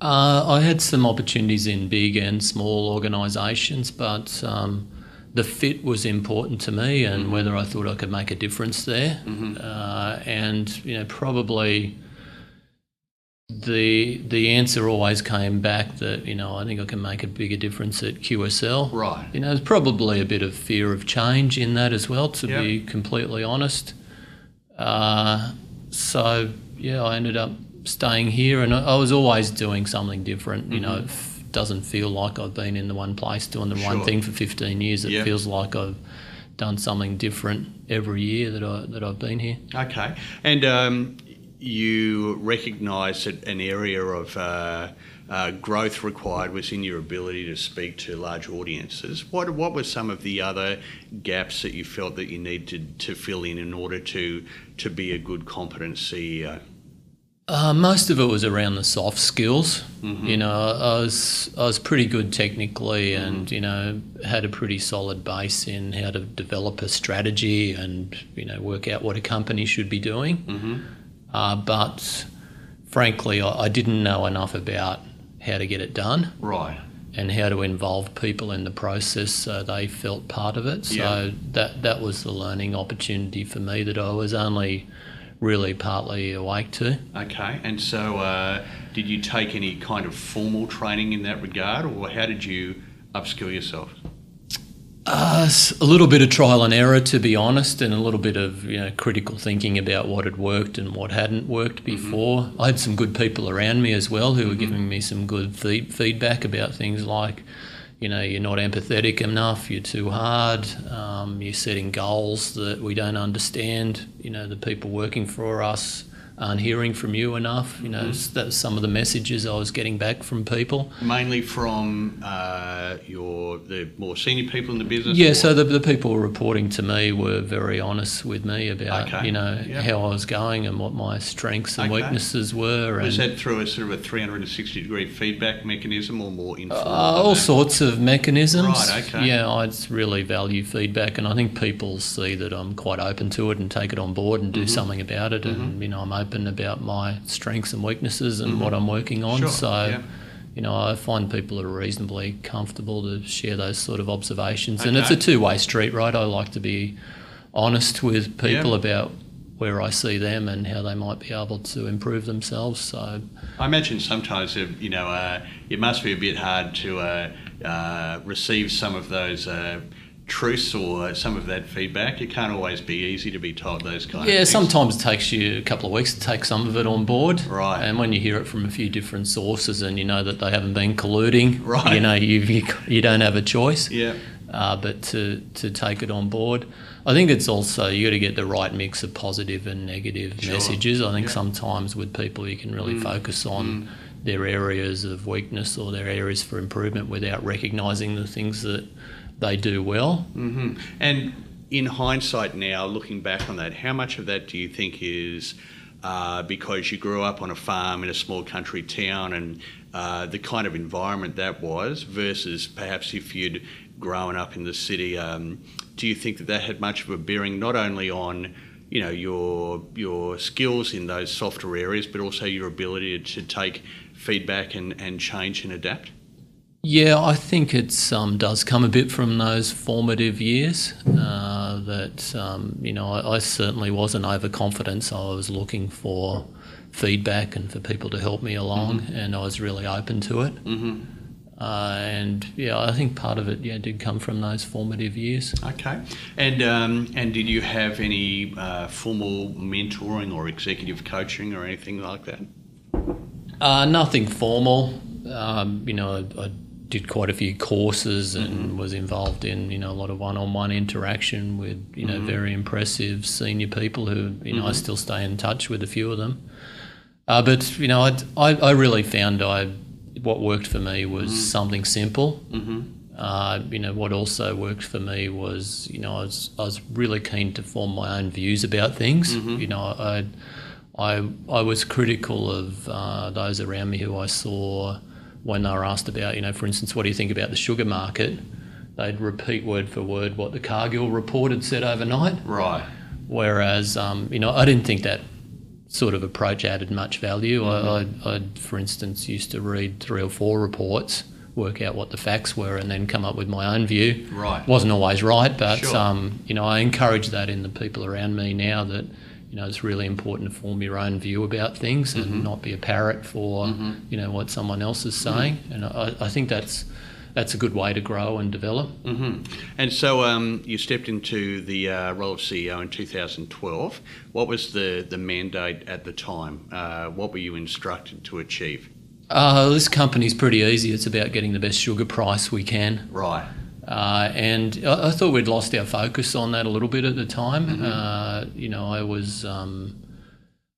Uh, I had some opportunities in big and small organisations, but um, the fit was important to me and mm-hmm. whether I thought I could make a difference there. Mm-hmm. Uh, and you know, probably the the answer always came back that you know I think I can make a bigger difference at QSL. Right. You know, there's probably a bit of fear of change in that as well, to yep. be completely honest. Uh, so yeah, I ended up staying here, and I, I was always doing something different. You mm-hmm. know doesn't feel like I've been in the one place doing the sure. one thing for 15 years. It yep. feels like I've done something different every year that I that I've been here. Okay, and um, you recognise that an area of uh, uh, growth required was in your ability to speak to large audiences. What what were some of the other gaps that you felt that you needed to fill in in order to to be a good, competent CEO? Uh, most of it was around the soft skills. Mm-hmm. You know, I was I was pretty good technically, mm-hmm. and you know had a pretty solid base in how to develop a strategy and you know work out what a company should be doing. Mm-hmm. Uh, but frankly, I, I, didn't know enough about how to get it done. Right. And how to involve people in the process so they felt part of it. So yeah. that that was the learning opportunity for me that I was only really partly awake to. Okay, and so uh, did you take any kind of formal training in that regard, or how did you upskill yourself? Uh, a little bit of trial and error, to be honest, and a little bit of you know critical thinking about what had worked and what hadn't worked mm-hmm. before. Mm-hmm. I had some good people around me as well who mm-hmm. were giving me some good feed- feedback about things like, you know, you're not empathetic enough, you're too hard, um, you're setting goals that we don't understand. You know, the people working for us aren't hearing from you enough. You know, mm-hmm. that's some of the messages I was getting back from people. Mainly from uh, your the more senior people in the business. Yeah, or? so the, the people reporting to me were very honest with me about okay. you know yep. how I was going and what my strengths and okay. weaknesses were. Was that through a sort of a 360 degree feedback mechanism or more informal? Uh, all sorts of mechanisms. Right. Okay. Yeah, I really value feedback, and I think people see that I'm quite open to it and take it on board and do mm-hmm. something about it, mm-hmm. and you know I'm open about my strengths and weaknesses and mm-hmm. what I'm working on. Sure. So, yeah. you know, I find people are reasonably comfortable to share those sort of observations. Okay. And it's a two way street, right? I like to be honest with people yeah. about where I see them and how they might be able to improve themselves. So, I imagine sometimes, you know, uh, it must be a bit hard to uh, uh, receive some of those truths or some of that feedback. It can't always be easy to be told those kind yeah, of things. sometimes it takes you a couple of weeks to take some of it on board. Right. And when you hear it from a few different sources and you know that they haven't been colluding, right. you know, you, you, you don't have a choice. Yeah. Uh, but to, to take it on board. I think it's also you got to get the right mix of positive and negative sure. messages. I think yeah. sometimes with people you can really mm. focus on mm. their areas of weakness or their areas for improvement without recognizing the things that they do well. Mm-hmm. And in hindsight now, looking back on that, how much of that do you think is uh, because you grew up on a farm in a small country town and uh, the kind of environment that was versus perhaps if you'd grown up in the city, um, do you think that that had much of a bearing not only on you know your your skills in those softer areas, but also your ability to take feedback and, and change and adapt? Yeah, I think it um, does come a bit from those formative years. Uh, that um, you know, I, I, certainly wasn't overconfident, so I was looking for feedback and for people to help me along, mm-hmm. and I was really open to it. Mm-hmm. Uh, and yeah, I think part of it yeah did come from those formative years. Okay, and um, and did you have any uh, formal mentoring or executive coaching or anything like that? Uh, nothing formal. Um, you know, I, I did quite a few courses and mm-hmm. was involved in you know a lot of one-on-one interaction with you know mm-hmm. very impressive senior people who you know mm-hmm. I still stay in touch with a few of them. Uh, but you know I, I, I really found I what worked for me was mm-hmm. something simple. Mm-hmm. Uh, you know what also worked for me was you know I was I was really keen to form my own views about things. Mm-hmm. You know I I I was critical of uh, those around me who I saw when they were asked about, you know, for instance, what do you think about the sugar market? They'd repeat word for word what the Cargill report had said overnight. Right. Whereas, um, you know, I didn't think that sort of approach added much value. Mm-hmm. I, I, for instance, used to read three or four reports, work out what the facts were, and then come up with my own view. Right. Wasn't always right, but sure. um, you know, I encourage that in the people around me now that you know, it's really important to form your own view about things and mm-hmm. not be a parrot for, mm-hmm. you know, what someone else is saying. Mm-hmm. And I, I, think that's that's a good way to grow and develop. Mm-hmm. And so um, you stepped into the uh, role of CEO in 2012. What was the, the mandate at the time? Uh, what were you instructed to achieve? Uh, this company's pretty easy. It's about getting the best sugar price we can. Right. Uh, and I, I, thought we'd lost our focus on that a little bit at the time. Mm-hmm. Uh, you know, I was um,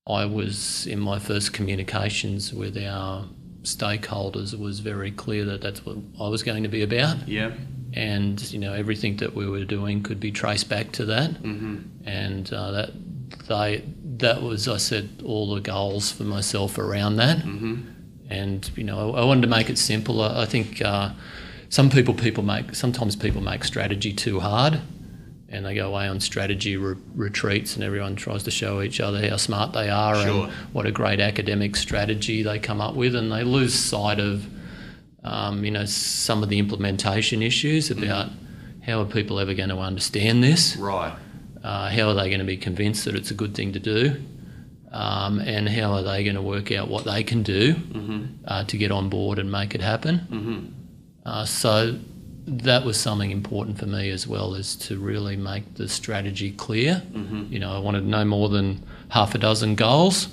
I was in my first communications with our stakeholders. It was very clear that that's what I was going to be about. Yeah. And you know, everything that we were doing could be traced back to that. Mm-hmm. And uh, that they that was, I said, all the goals for myself around that. Mm-hmm. And you know, I, I, wanted to make it simple. I, I think uh, some people people make sometimes people make strategy too hard and they go away on strategy re- retreats and everyone tries to show each other how smart they are sure. and what a great academic strategy they come up with and they lose sight of um, you know some of the implementation issues mm-hmm. about mm. how are people ever going to understand this right uh, how are they going to be convinced that it's a good thing to do um, and how are they going to work out what they can do uh, to get on board and make it happen. Uh, so that was something important for me as well, is to really make the strategy clear. You know, I wanted no more than half a dozen goals,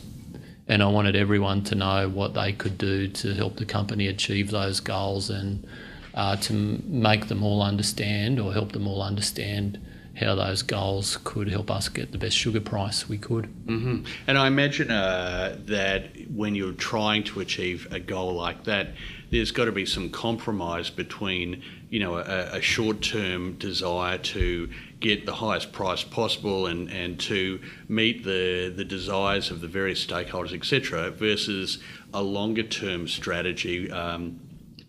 and I wanted everyone to know what they could do to help the company achieve those goals and uh, to m- make them all understand or help them all understand how those goals could help us get the best sugar price we could. hmm And I imagine uh, that when you're trying to achieve a goal like that, there's got to be some compromise between, you know, a, a short-term desire to get the highest price possible and, and to meet the, the desires of the various stakeholders, etc., versus a longer-term strategy um,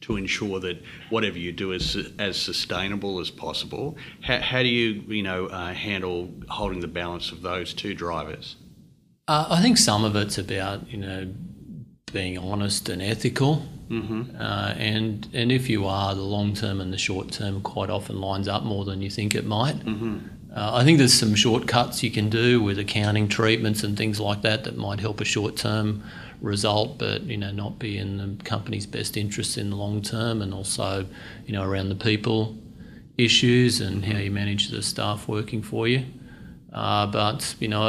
to ensure that whatever you do is as sustainable as possible. How, how do you, you know, uh, handle holding the balance of those two drivers? Uh, I think some of it's about you know being honest and ethical, Mm-hmm. uh, and and if you are, the long term and the short term quite often lines up more than you think it might. Mm-hmm. Uh, I think there's some shortcuts you can do with accounting treatments and things like that that might help a short term result, but you know not be in the company's best interests in the long term, and also you know around the people issues and how you manage the staff working for you. Uh, but you know,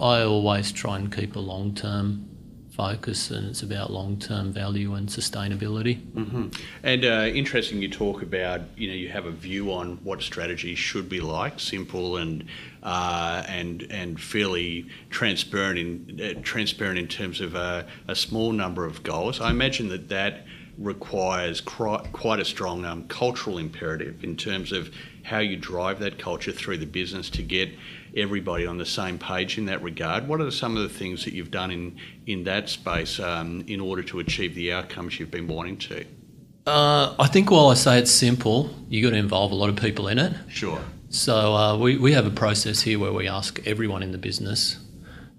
I, I always try and keep a long term focus, and it's about long term value and sustainability. hmm And uh, interesting, you talk about you know you have a view on what strategy should be like, simple and uh, and and fairly transparent in uh, transparent in terms of a, a small number of goals. I imagine that that requires quite a strong um, cultural imperative in terms of how you drive that culture through the business to get everybody on the same page in that regard. What are some of the things that you've done in in that space um, in order to achieve the outcomes you've been wanting to? Uh, I think while I say it's simple, you've got to involve a lot of people in it. Sure. So uh, we, we have a process here where we ask everyone in the business,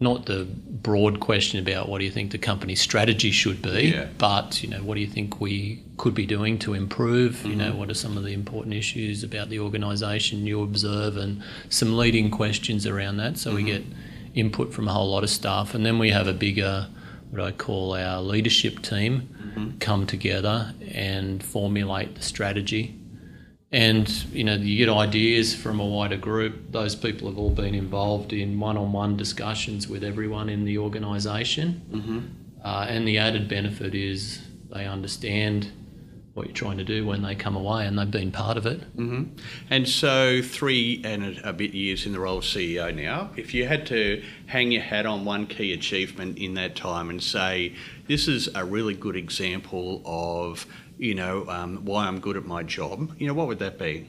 not the broad question about what do you think the company's strategy should be, Yeah. but you know what do you think we could be doing to improve? You know mm-hmm. what are some of the important issues about the organisation you observe, and some leading questions around that. So we mm-hmm. get input from a whole lot of staff, and then we have a bigger what I call our leadership team mm-hmm. come together and formulate the strategy and you know you get ideas from a wider group. Those people have all been involved in one-on-one discussions with everyone in the organization uh, and the added benefit is they understand what you're trying to do when they come away and they've been part of it. Hmm And so, three and a bit years in the role of CEO now, if you had to hang your hat on one key achievement in that time and say, this is a really good example of, you know, um, why I'm good at my job, you know, what would that be?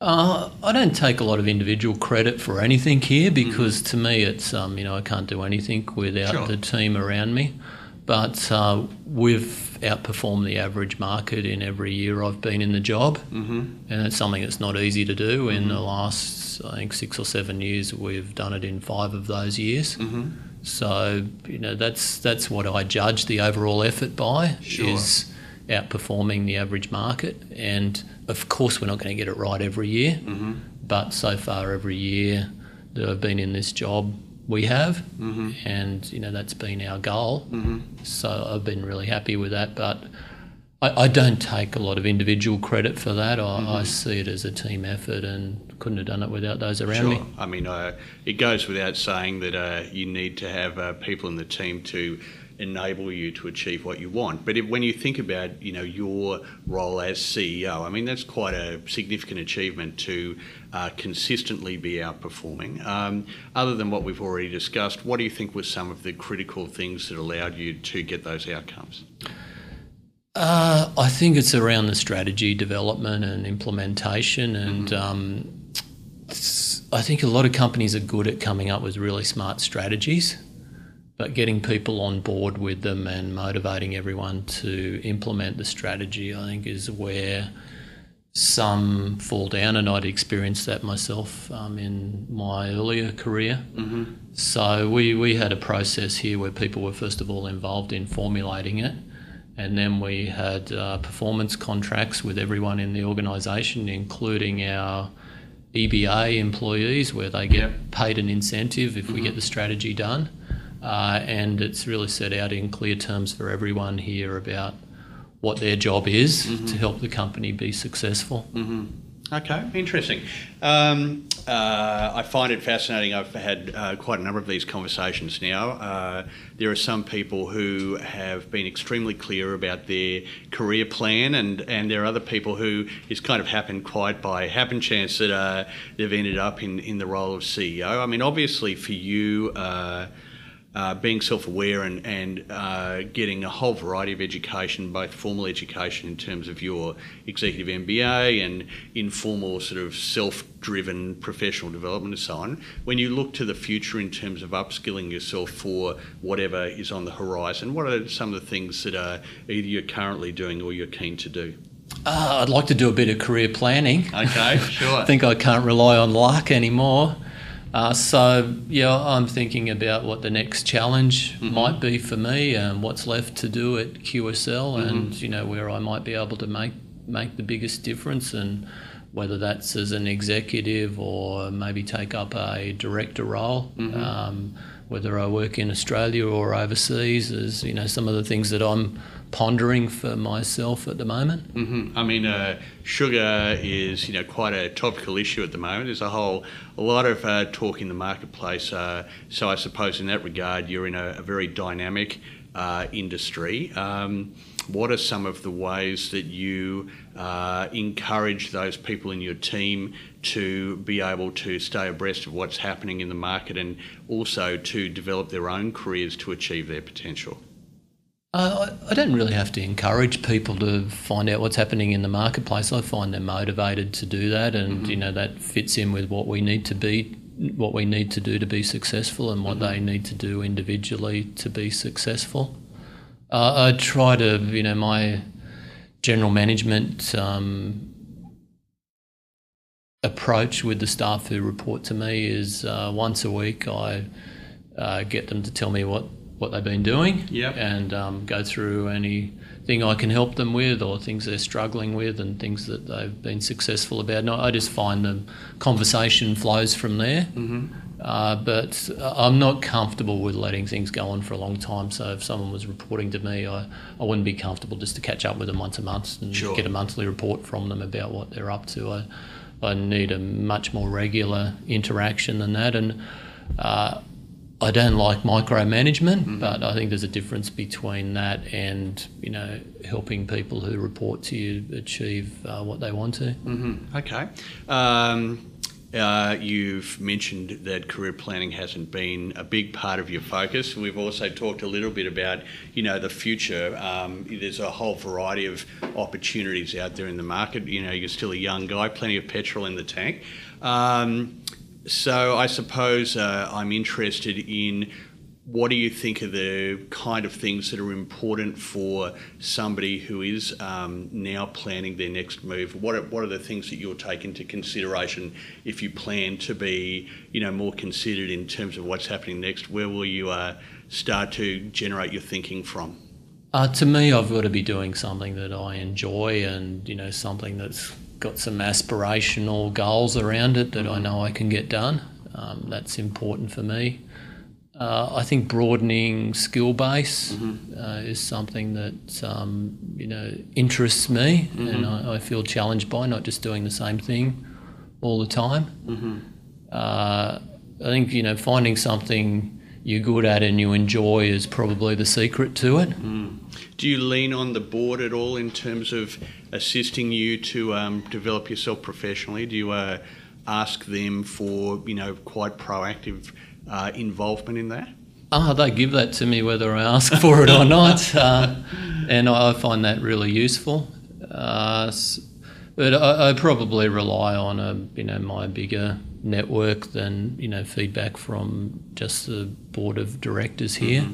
Uh, I don't take a lot of individual credit for anything here because to me it's um, you know I can't do anything without Sure. the team around me. But uh, we've outperformed the average market in every year I've been in the job, Mm-hmm. and it's something that's not easy to do. In the last I think six or seven years, we've done it in five of those years. Mm-hmm. So you know that's that's what I judge the overall effort by Sure. is outperforming the average market. And of course, we're not going to get it right every year, Mm-hmm. but so far every year that I've been in this job, we have, Mm-hmm. and you know that's been our goal. Mm-hmm. So I've been really happy with that, but. I, I don't take a lot of individual credit for that. I, Mm-hmm. I see it as a team effort and couldn't have done it without those around me. Sure. I mean, uh, it goes without saying that uh, you need to have uh, people in the team to enable you to achieve what you want. But if, when you think about, you know, your role as CEO, I mean, that's quite a significant achievement to uh, consistently be outperforming. Um, other than what we've already discussed, what do you think were some of the critical things that allowed you to get those outcomes? Uh, I think it's around the strategy development and implementation, and um, I think a lot of companies are good at coming up with really smart strategies, but getting people on board with them and motivating everyone to implement the strategy, I think, is where some fall down, and I'd experienced that myself um, in my earlier career. So we, we had a process here where people were first of all involved in formulating it, and then we had uh, performance contracts with everyone in the organisation, including our EBA employees, where they get Yep. paid an incentive if we get the strategy done. Uh, and it's really set out in clear terms for everyone here about what their job is Mm-hmm. to help the company be successful. Okay, interesting. Um, uh, I find it fascinating. I've had uh, quite a number of these conversations now. Uh, there are some people who have been extremely clear about their career plan, and, and there are other people who it's kind of happened quite by happen chance that uh, they've ended up in, in the role of CEO. I mean, obviously for you. Uh, being self-aware and, and uh, getting a whole variety of education, both formal education in terms of your executive MBA and informal sort of self-driven professional development and so on. When you look to the future in terms of upskilling yourself for whatever is on the horizon, what are some of the things that are either you're currently doing or you're keen to do? Uh, I'd like to do a bit of career planning. Okay, sure. I think I can't rely on luck anymore. Uh, so yeah, I'm thinking about what the next challenge Mm-hmm. might be for me, and what's left to do at QSL, Mm-hmm. and you know where I might be able to make make the biggest difference, and whether that's as an executive or maybe take up a director role. Mm-hmm. Um, whether I work in Australia or overseas is you know some of the things that I'm pondering for myself at the moment. hmm I mean, uh, sugar is you know quite a topical issue at the moment. There's a whole a lot of uh, talk in the marketplace. Uh, so I suppose in that regard, you're in a, a very dynamic uh, industry. Um, what are some of the ways that you uh, encourage those people in your team to be able to stay abreast of what's happening in the market and also to develop their own careers to achieve their potential? Uh, I don't really have to encourage people to find out what's happening in the marketplace. I find they're motivated to do that, and you know that fits in with what we need to be, what we need to do to be successful, and what they need to do individually to be successful. Uh, I try to, you know, my general management um, approach with the staff who report to me is uh, once a week I uh, get them to tell me what, what they've been doing Yep. and um, go through anything I can help them with or things they're struggling with and things that they've been successful about. And I I just find the conversation flows from there. Mm-hmm. Uh, but I'm not comfortable with letting things go on for a long time. So if someone was reporting to me, I, I wouldn't be comfortable just to catch up with them once a month and Sure. get a monthly report from them about what they're up to. I, I need a much more regular interaction than that. And uh, I don't like micromanagement, but I think there's a difference between that and you know helping people who report to you achieve uh, what they want to. Okay. Um, uh, you've mentioned that career planning hasn't been a big part of your focus. We've also talked a little bit about, you know, the future. Um, there's a whole variety of opportunities out there in the market. You know, you're still a young guy, plenty of petrol in the tank. Um, so I suppose uh, I'm interested in what do you think are the kind of things that are important for somebody who is um, now planning their next move? What are, what are the things that you'll take into consideration if you plan to be, you know, more considered in terms of what's happening next? Where will you uh, start to generate your thinking from? Uh, to me, I've got to be doing something that I enjoy, and you know something that's got some aspirational goals around it that I know I can get done. Um, that's important for me. Uh, I think broadening skill base uh, is something that um, you know interests me, and I, I feel challenged by not just doing the same thing all the time. Uh, I think you know finding something you're good at and you enjoy is probably the secret to it. Do you lean on the board at all in terms of assisting you to um, develop yourself professionally? Do you uh, ask them for, you know, quite proactive uh, involvement in that? Ah, they give that to me whether I ask for it or not, uh, and I I find that really useful. Uh, but I, I probably rely on a you know my bigger network than you know feedback from just the board of directors here.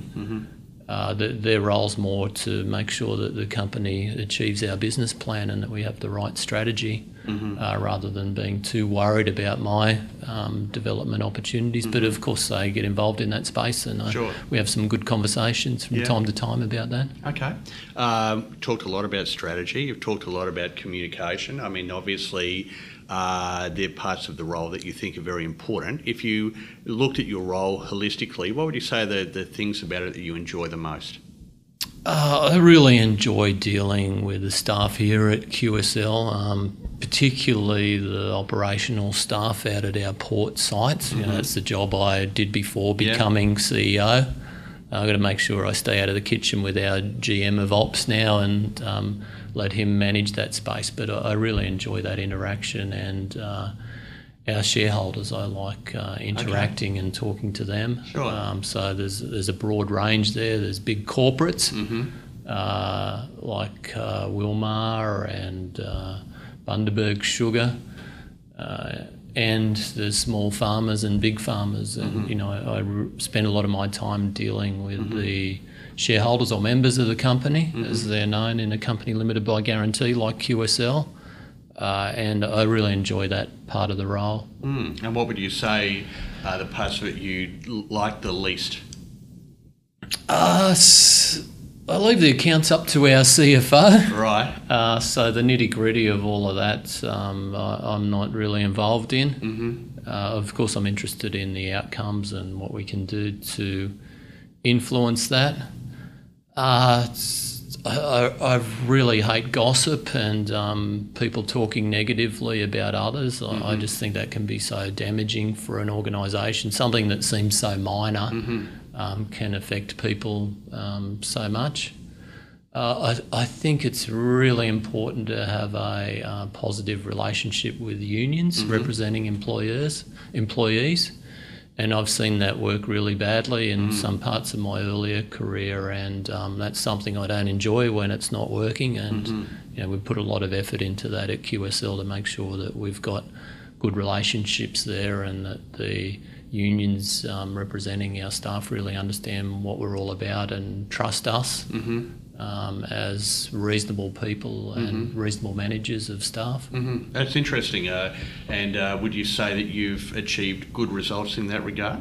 Uh, the, their role's more to make sure that the company achieves our business plan and that we have the right strategy. uh, rather than being too worried about my um, development opportunities. But of course, they get involved in that space, and I, we have some good conversations from Yeah. time to time about that. Okay. Um, talked a lot about strategy. You've talked a lot about communication. I mean, obviously, uh, they're parts of the role that you think are very important. If you looked at your role holistically, what would you say the, the things about it that you enjoy the most? Uh, I really enjoy dealing with the staff here at QSL, um, particularly the operational staff out at our port sites. You know, that's the job I did before Yeah. becoming CEO. I've got to make sure I stay out of the kitchen with our GM of ops now and um, let him manage that space. But I, I really enjoy that interaction and uh, our shareholders. I like uh, interacting and talking to them. Sure. Um, so there's there's a broad range there. There's big corporates Mm-hmm. uh, like uh, Wilmar and uh, Bundaberg Sugar. And there's small farmers and big farmers, and you know I, I spend a lot of my time dealing with the shareholders or members of the company, as they're known in a company limited by guarantee like QSL, uh, and I really enjoy that part of the role. Mm. And what would you say are the parts of it you like the least? Uh, s- I leave the accounts up to our CFO. Right. Uh, so the nitty gritty of all of that, um, I, I'm not really involved in. Mm-hmm. Uh, of course, I'm interested in the outcomes and what we can do to influence that. Uh, I, I really hate gossip and um, people talking negatively about others. I, I just think that can be so damaging for an organisation. Something that seems so minor um, can affect people um, so much. Uh, I, I think it's really important to have a uh, positive relationship with unions representing employers, employees, and I've seen that work really badly in some parts of my earlier career, and um, that's something I don't enjoy when it's not working. And you know, we put a lot of effort into that at QSL to make sure that we've got good relationships there, and that the unions um, representing our staff really understand what we're all about and trust us um, as reasonable people and reasonable managers of staff. Mm-hmm. That's interesting. Uh, and uh, would you say that you've achieved good results in that regard?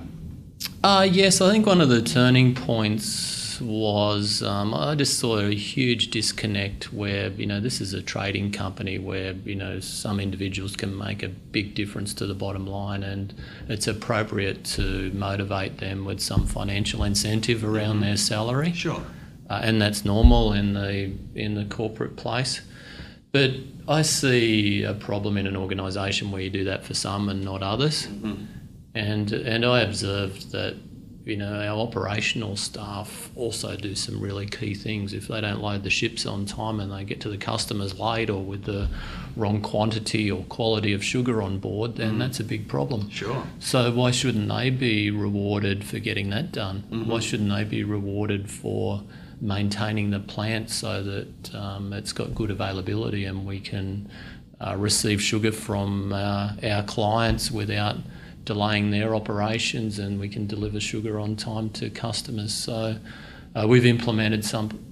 Uh, yes, I think one of the turning points was um, I just saw a huge disconnect where, you know, this is a trading company where, you know, some individuals can make a big difference to the bottom line and it's appropriate to motivate them with some financial incentive around their salary. Sure. uh, and that's normal in the in the corporate place. But I see a problem in an organisation where you do that for some and not others, and and I observed that you know our operational staff also do some really key things. If they don't load the ships on time and they get to the customers late or with the wrong quantity or quality of sugar on board, then that's a big problem. Sure. So why shouldn't they be rewarded for getting that done? Why shouldn't they be rewarded for maintaining the plant so that um, it's got good availability and we can uh, receive sugar from uh, our clients without delaying their operations and we can deliver sugar on time to customers. So uh, we've implemented some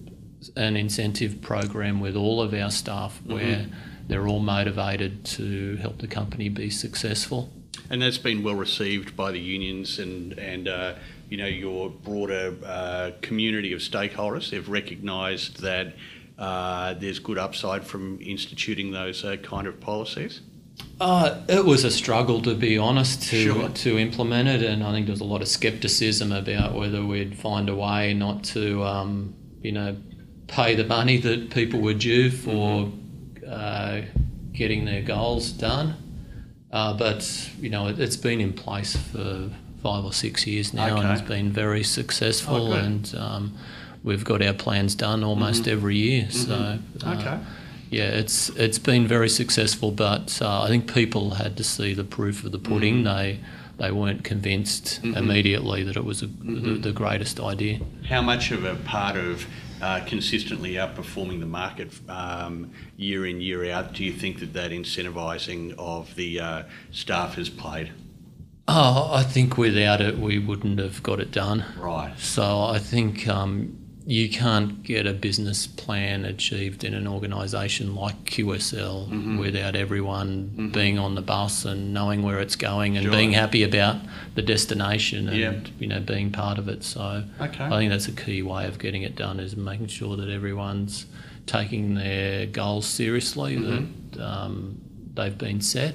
an incentive program with all of our staff where they're all motivated to help the company be successful. And that's been well received by the unions and and uh, you know your broader uh, community of stakeholders. They've recognised that uh, there's good upside from instituting those uh, kind of policies. Uh, it was a struggle, to be honest, to Sure. to implement it, and I think there was a lot of scepticism about whether we'd find a way not to, um, you know, pay the money that people were due for uh, getting their goals done. Uh, but you know, it, it's been in place for five or six years now, and it's been very successful. Oh, and um, we've got our plans done almost every year. So uh, Okay. Yeah, it's it's been very successful, but uh, I think people had to see the proof of the pudding. They they weren't convinced immediately that it was a, the, the greatest idea. How much of a part of uh, consistently outperforming the market um, year in year out do you think that that incentivising of the uh, staff has played? Oh, I think without it we wouldn't have got it done. Right. So I think um, you can't get a business plan achieved in an organisation like QSL Mm-hmm. without everyone being on the bus and knowing where it's going and Sure. being happy about the destination and Yeah. you know being part of it. So Okay. I think that's a key way of getting it done is making sure that everyone's taking their goals seriously, Mm-hmm. that um, they've been set,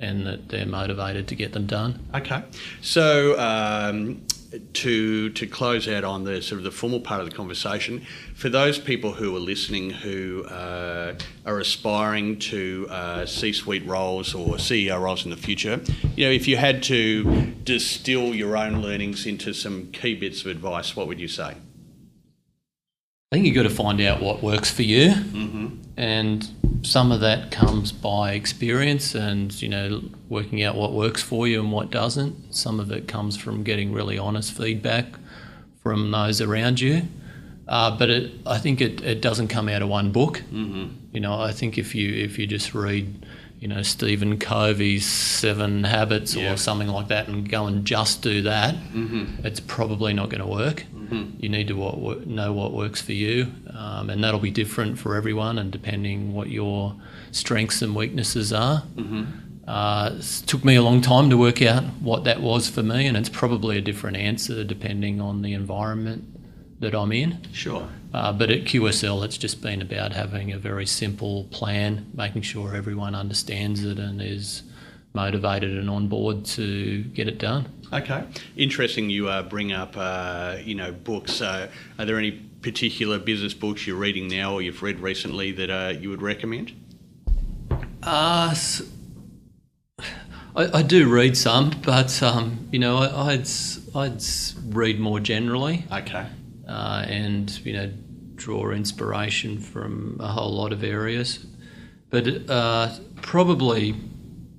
and that they're motivated to get them done. Okay. So um, to to close out on the sort of the formal part of the conversation, for those people who are listening who uh, are aspiring to uh, C-suite roles or CEO roles in the future, you know, if you had to distill your own learnings into some key bits of advice, what would you say? I think you've got to find out what works for you, and some of that comes by experience and you know working out what works for you and what doesn't. Some of it comes from getting really honest feedback from those around you. Uh, but it, I think it, it doesn't come out of one book. Mm-hmm. You know, I think if you if you just read, you know, Stephen Covey's Seven Habits Yeah. or something like that, and go and just do that, Mm-hmm. it's probably not going to work. You need to what, know what works for you, um, and that'll be different for everyone, and depending what your strengths and weaknesses are. Uh, it took me a long time to work out what that was for me, and it's probably a different answer depending on the environment that I'm in. Sure. Uh, but at QSL, it's just been about having a very simple plan, making sure everyone understands it and is motivated and on board to get it done. Okay. Interesting. You uh, bring up, uh, you know, books. Uh, are there any particular business books you're reading now or you've read recently that uh, you would recommend? Uh, I, I do read some, but um, you know, I, I'd s- I'd read more generally, Okay. uh, and you know, draw inspiration from a whole lot of areas. But uh, probably,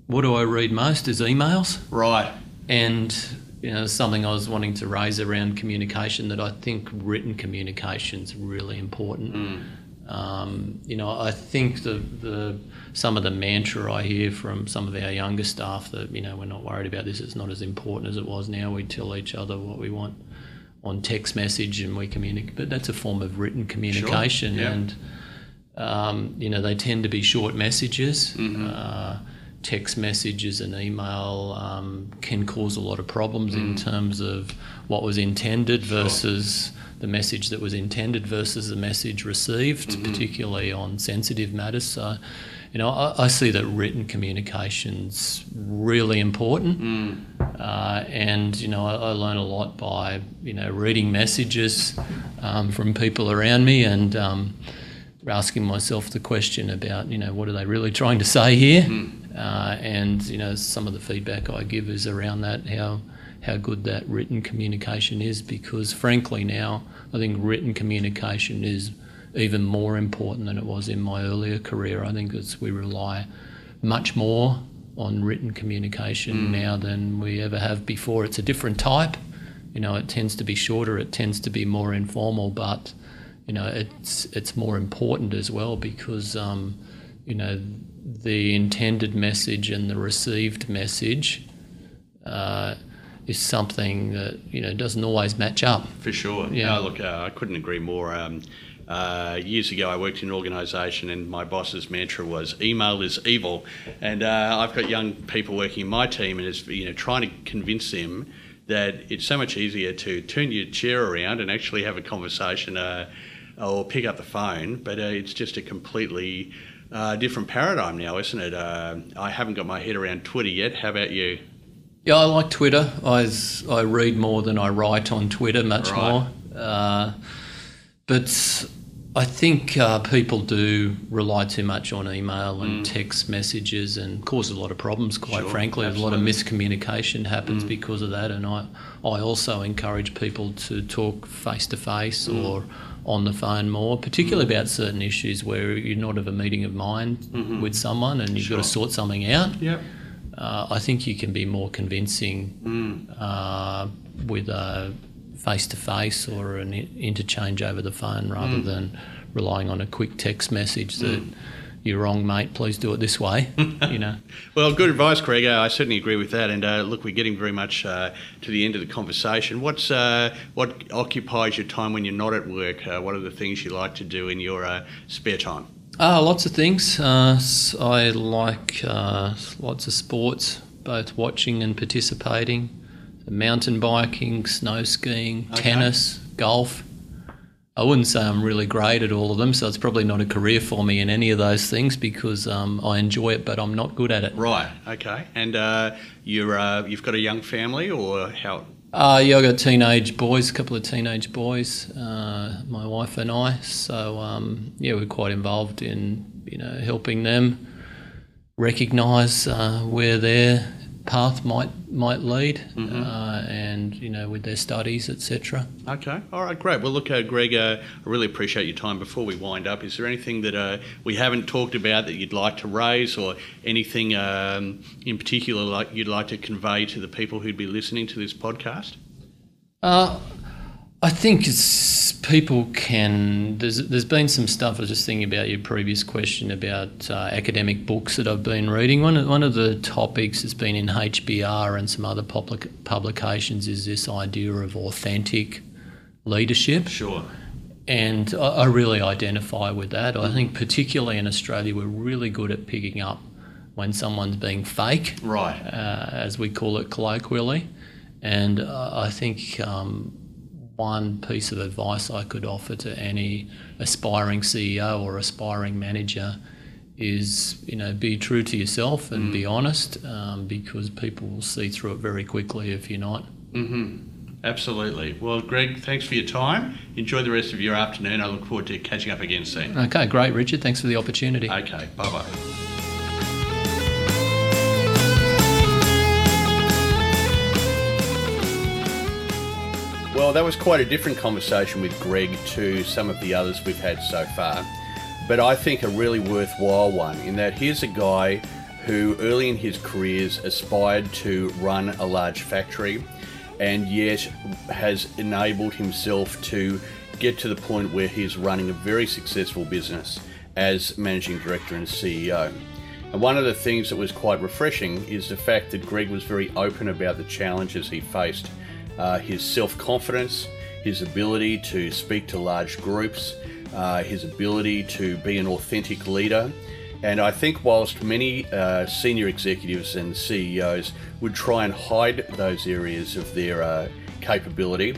what do I read most is emails, Right. and you know, something I was wanting to raise around communication that I think written communication is really important. Um, you know, I think the, the some of the mantra I hear from some of our younger staff that you know we're not worried about this. It's not as important as it was now. We tell each other what we want on text message and we communicate. But that's a form of written communication, yeah. and um, you know they tend to be short messages. Mm-hmm. Uh, text messages and email um, can cause a lot of problems Mm. in terms of what was intended versus the message that was intended versus the message received, Mm-hmm. particularly on sensitive matters. So, you know, I, I see that written communication's really important. Mm. Uh, and you know, I, I learn a lot by you know reading messages um, from people around me and um, asking myself the question about you know what are they really trying to say here, uh, and you know some of the feedback I give is around that how how good that written communication is because frankly now I think written communication is even more important than it was in my earlier career. I think it's we rely much more on written communication now than we ever have before. It's a different type. You know, it tends to be shorter, it tends to be more informal, but you know, it's it's more important as well because um, you know the intended message and the received message uh, is something that you know doesn't always match up. For sure. Yeah. No, look, uh, I couldn't agree more. Um, uh, years ago, I worked in an organisation, and my boss's mantra was "email is evil." And uh, I've got young people working in my team, and it's you know trying to convince them that it's so much easier to turn your chair around and actually have a conversation, uh, or pick up the phone. But uh, it's just a completely uh, different paradigm now, isn't it? Uh, I haven't got my head around Twitter yet. How about you? Yeah, I like Twitter. I, I read more than I write on Twitter, much Right. more. Uh, but I think uh, people do rely too much on email and text messages and cause a lot of problems, quite Mm. Sure, frankly. A lot of miscommunication happens because of that. And I, I also encourage people to talk face to face Mm. or on the phone more, particularly about certain issues where you're not of a meeting of mind with someone and you've got to Mm-hmm. Sort something out Yep. uh, I think you can be more convincing Mm. uh, with a face to face or an interchange over the phone rather Mm. than relying on a quick text message that you're wrong, mate. Please do it this way. you know. Well, good advice. Uh, I certainly agree with that. And uh, look, we're getting very much uh, to the end of the conversation. What's uh, what occupies your time when you're not at work? Uh, what are the things you like to do in your uh, spare time? Uh, lots of things. Uh, I like uh, lots of sports, both watching and participating. Mountain biking, snow skiing, Okay. tennis, golf. I wouldn't say I'm really great at all of them, so it's probably not a career for me in any of those things because um, I enjoy it, but I'm not good at it. Right. Okay. And uh, you're uh, you've got a young family, or how? Uh, yeah, I got teenage boys, a couple of teenage boys, uh, my wife and I. So um, yeah, we're quite involved in you know helping them recognise uh, where their path might might lead, uh, and you know with their studies, etc. Okay. All right. Great. Well, look, uh, Greg, uh, I really appreciate your time. Before we wind up, is there anything that uh, we haven't talked about that you'd like to raise, or anything um, in particular like you'd like to convey to the people who'd be listening to this podcast? I think it's people can. There's there's been some stuff. I was just thinking about your previous question about uh, academic books that I've been reading. One of, one of the topics that's been in HBR and some other public publications is this idea of authentic leadership, Sure. and I, I really identify with that. I think particularly in Australia, we're really good at picking up when someone's being fake Right. uh, as we call it colloquially. And uh, I think um, one piece of advice I could offer to any aspiring CEO or aspiring manager is, you know, be true to yourself and be honest, um, because people will see through it very quickly if you're not. Mm-hmm. Absolutely. Well, Greg, thanks for your time. Enjoy the rest of your afternoon. I look forward to catching up again soon. Okay, great, Richard. Thanks for the opportunity. Okay. Bye bye. Well, that was quite a different conversation with Greg to some of the others we've had so far. But I think a really worthwhile one in that here's a guy who early in his careers aspired to run a large factory and yet has enabled himself to get to the point where he's running a very successful business as managing director and CEO. And one of the things that was quite refreshing is the fact that Greg was very open about the challenges he faced. Uh, his self confidence, his ability to speak to large groups, uh, his ability to be an authentic leader. And I think, whilst many uh, senior executives and CEOs would try and hide those areas of their uh, capability,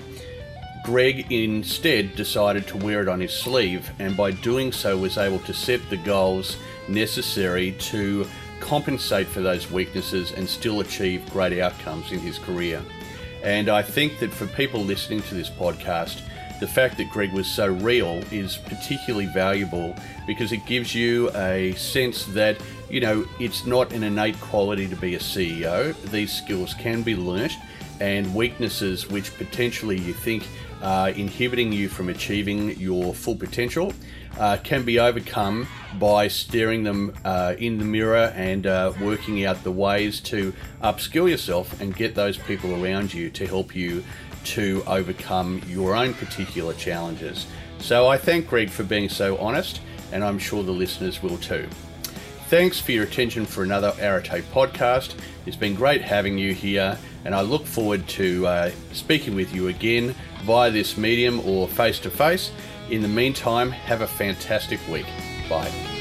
Greg instead decided to wear it on his sleeve, and by doing so, was able to set the goals necessary to compensate for those weaknesses and still achieve great outcomes in his career. And I think that for people listening to this podcast, the fact that Greg was so real is particularly valuable because it gives you a sense that, you know, it's not an innate quality to be a CEO. These skills can be learnt, and weaknesses which potentially you think are inhibiting you from achieving your full potential uh, can be overcome by staring them uh, in the mirror and uh, working out the ways to upskill yourself and get those people around you to help you to overcome your own particular challenges. So I thank Greg for being so honest, and I'm sure the listeners will too. Thanks for your attention for another Arete podcast. It's been great having you here, and I look forward to uh, speaking with you again via this medium or face to face. In the meantime, have a fantastic week. Bye.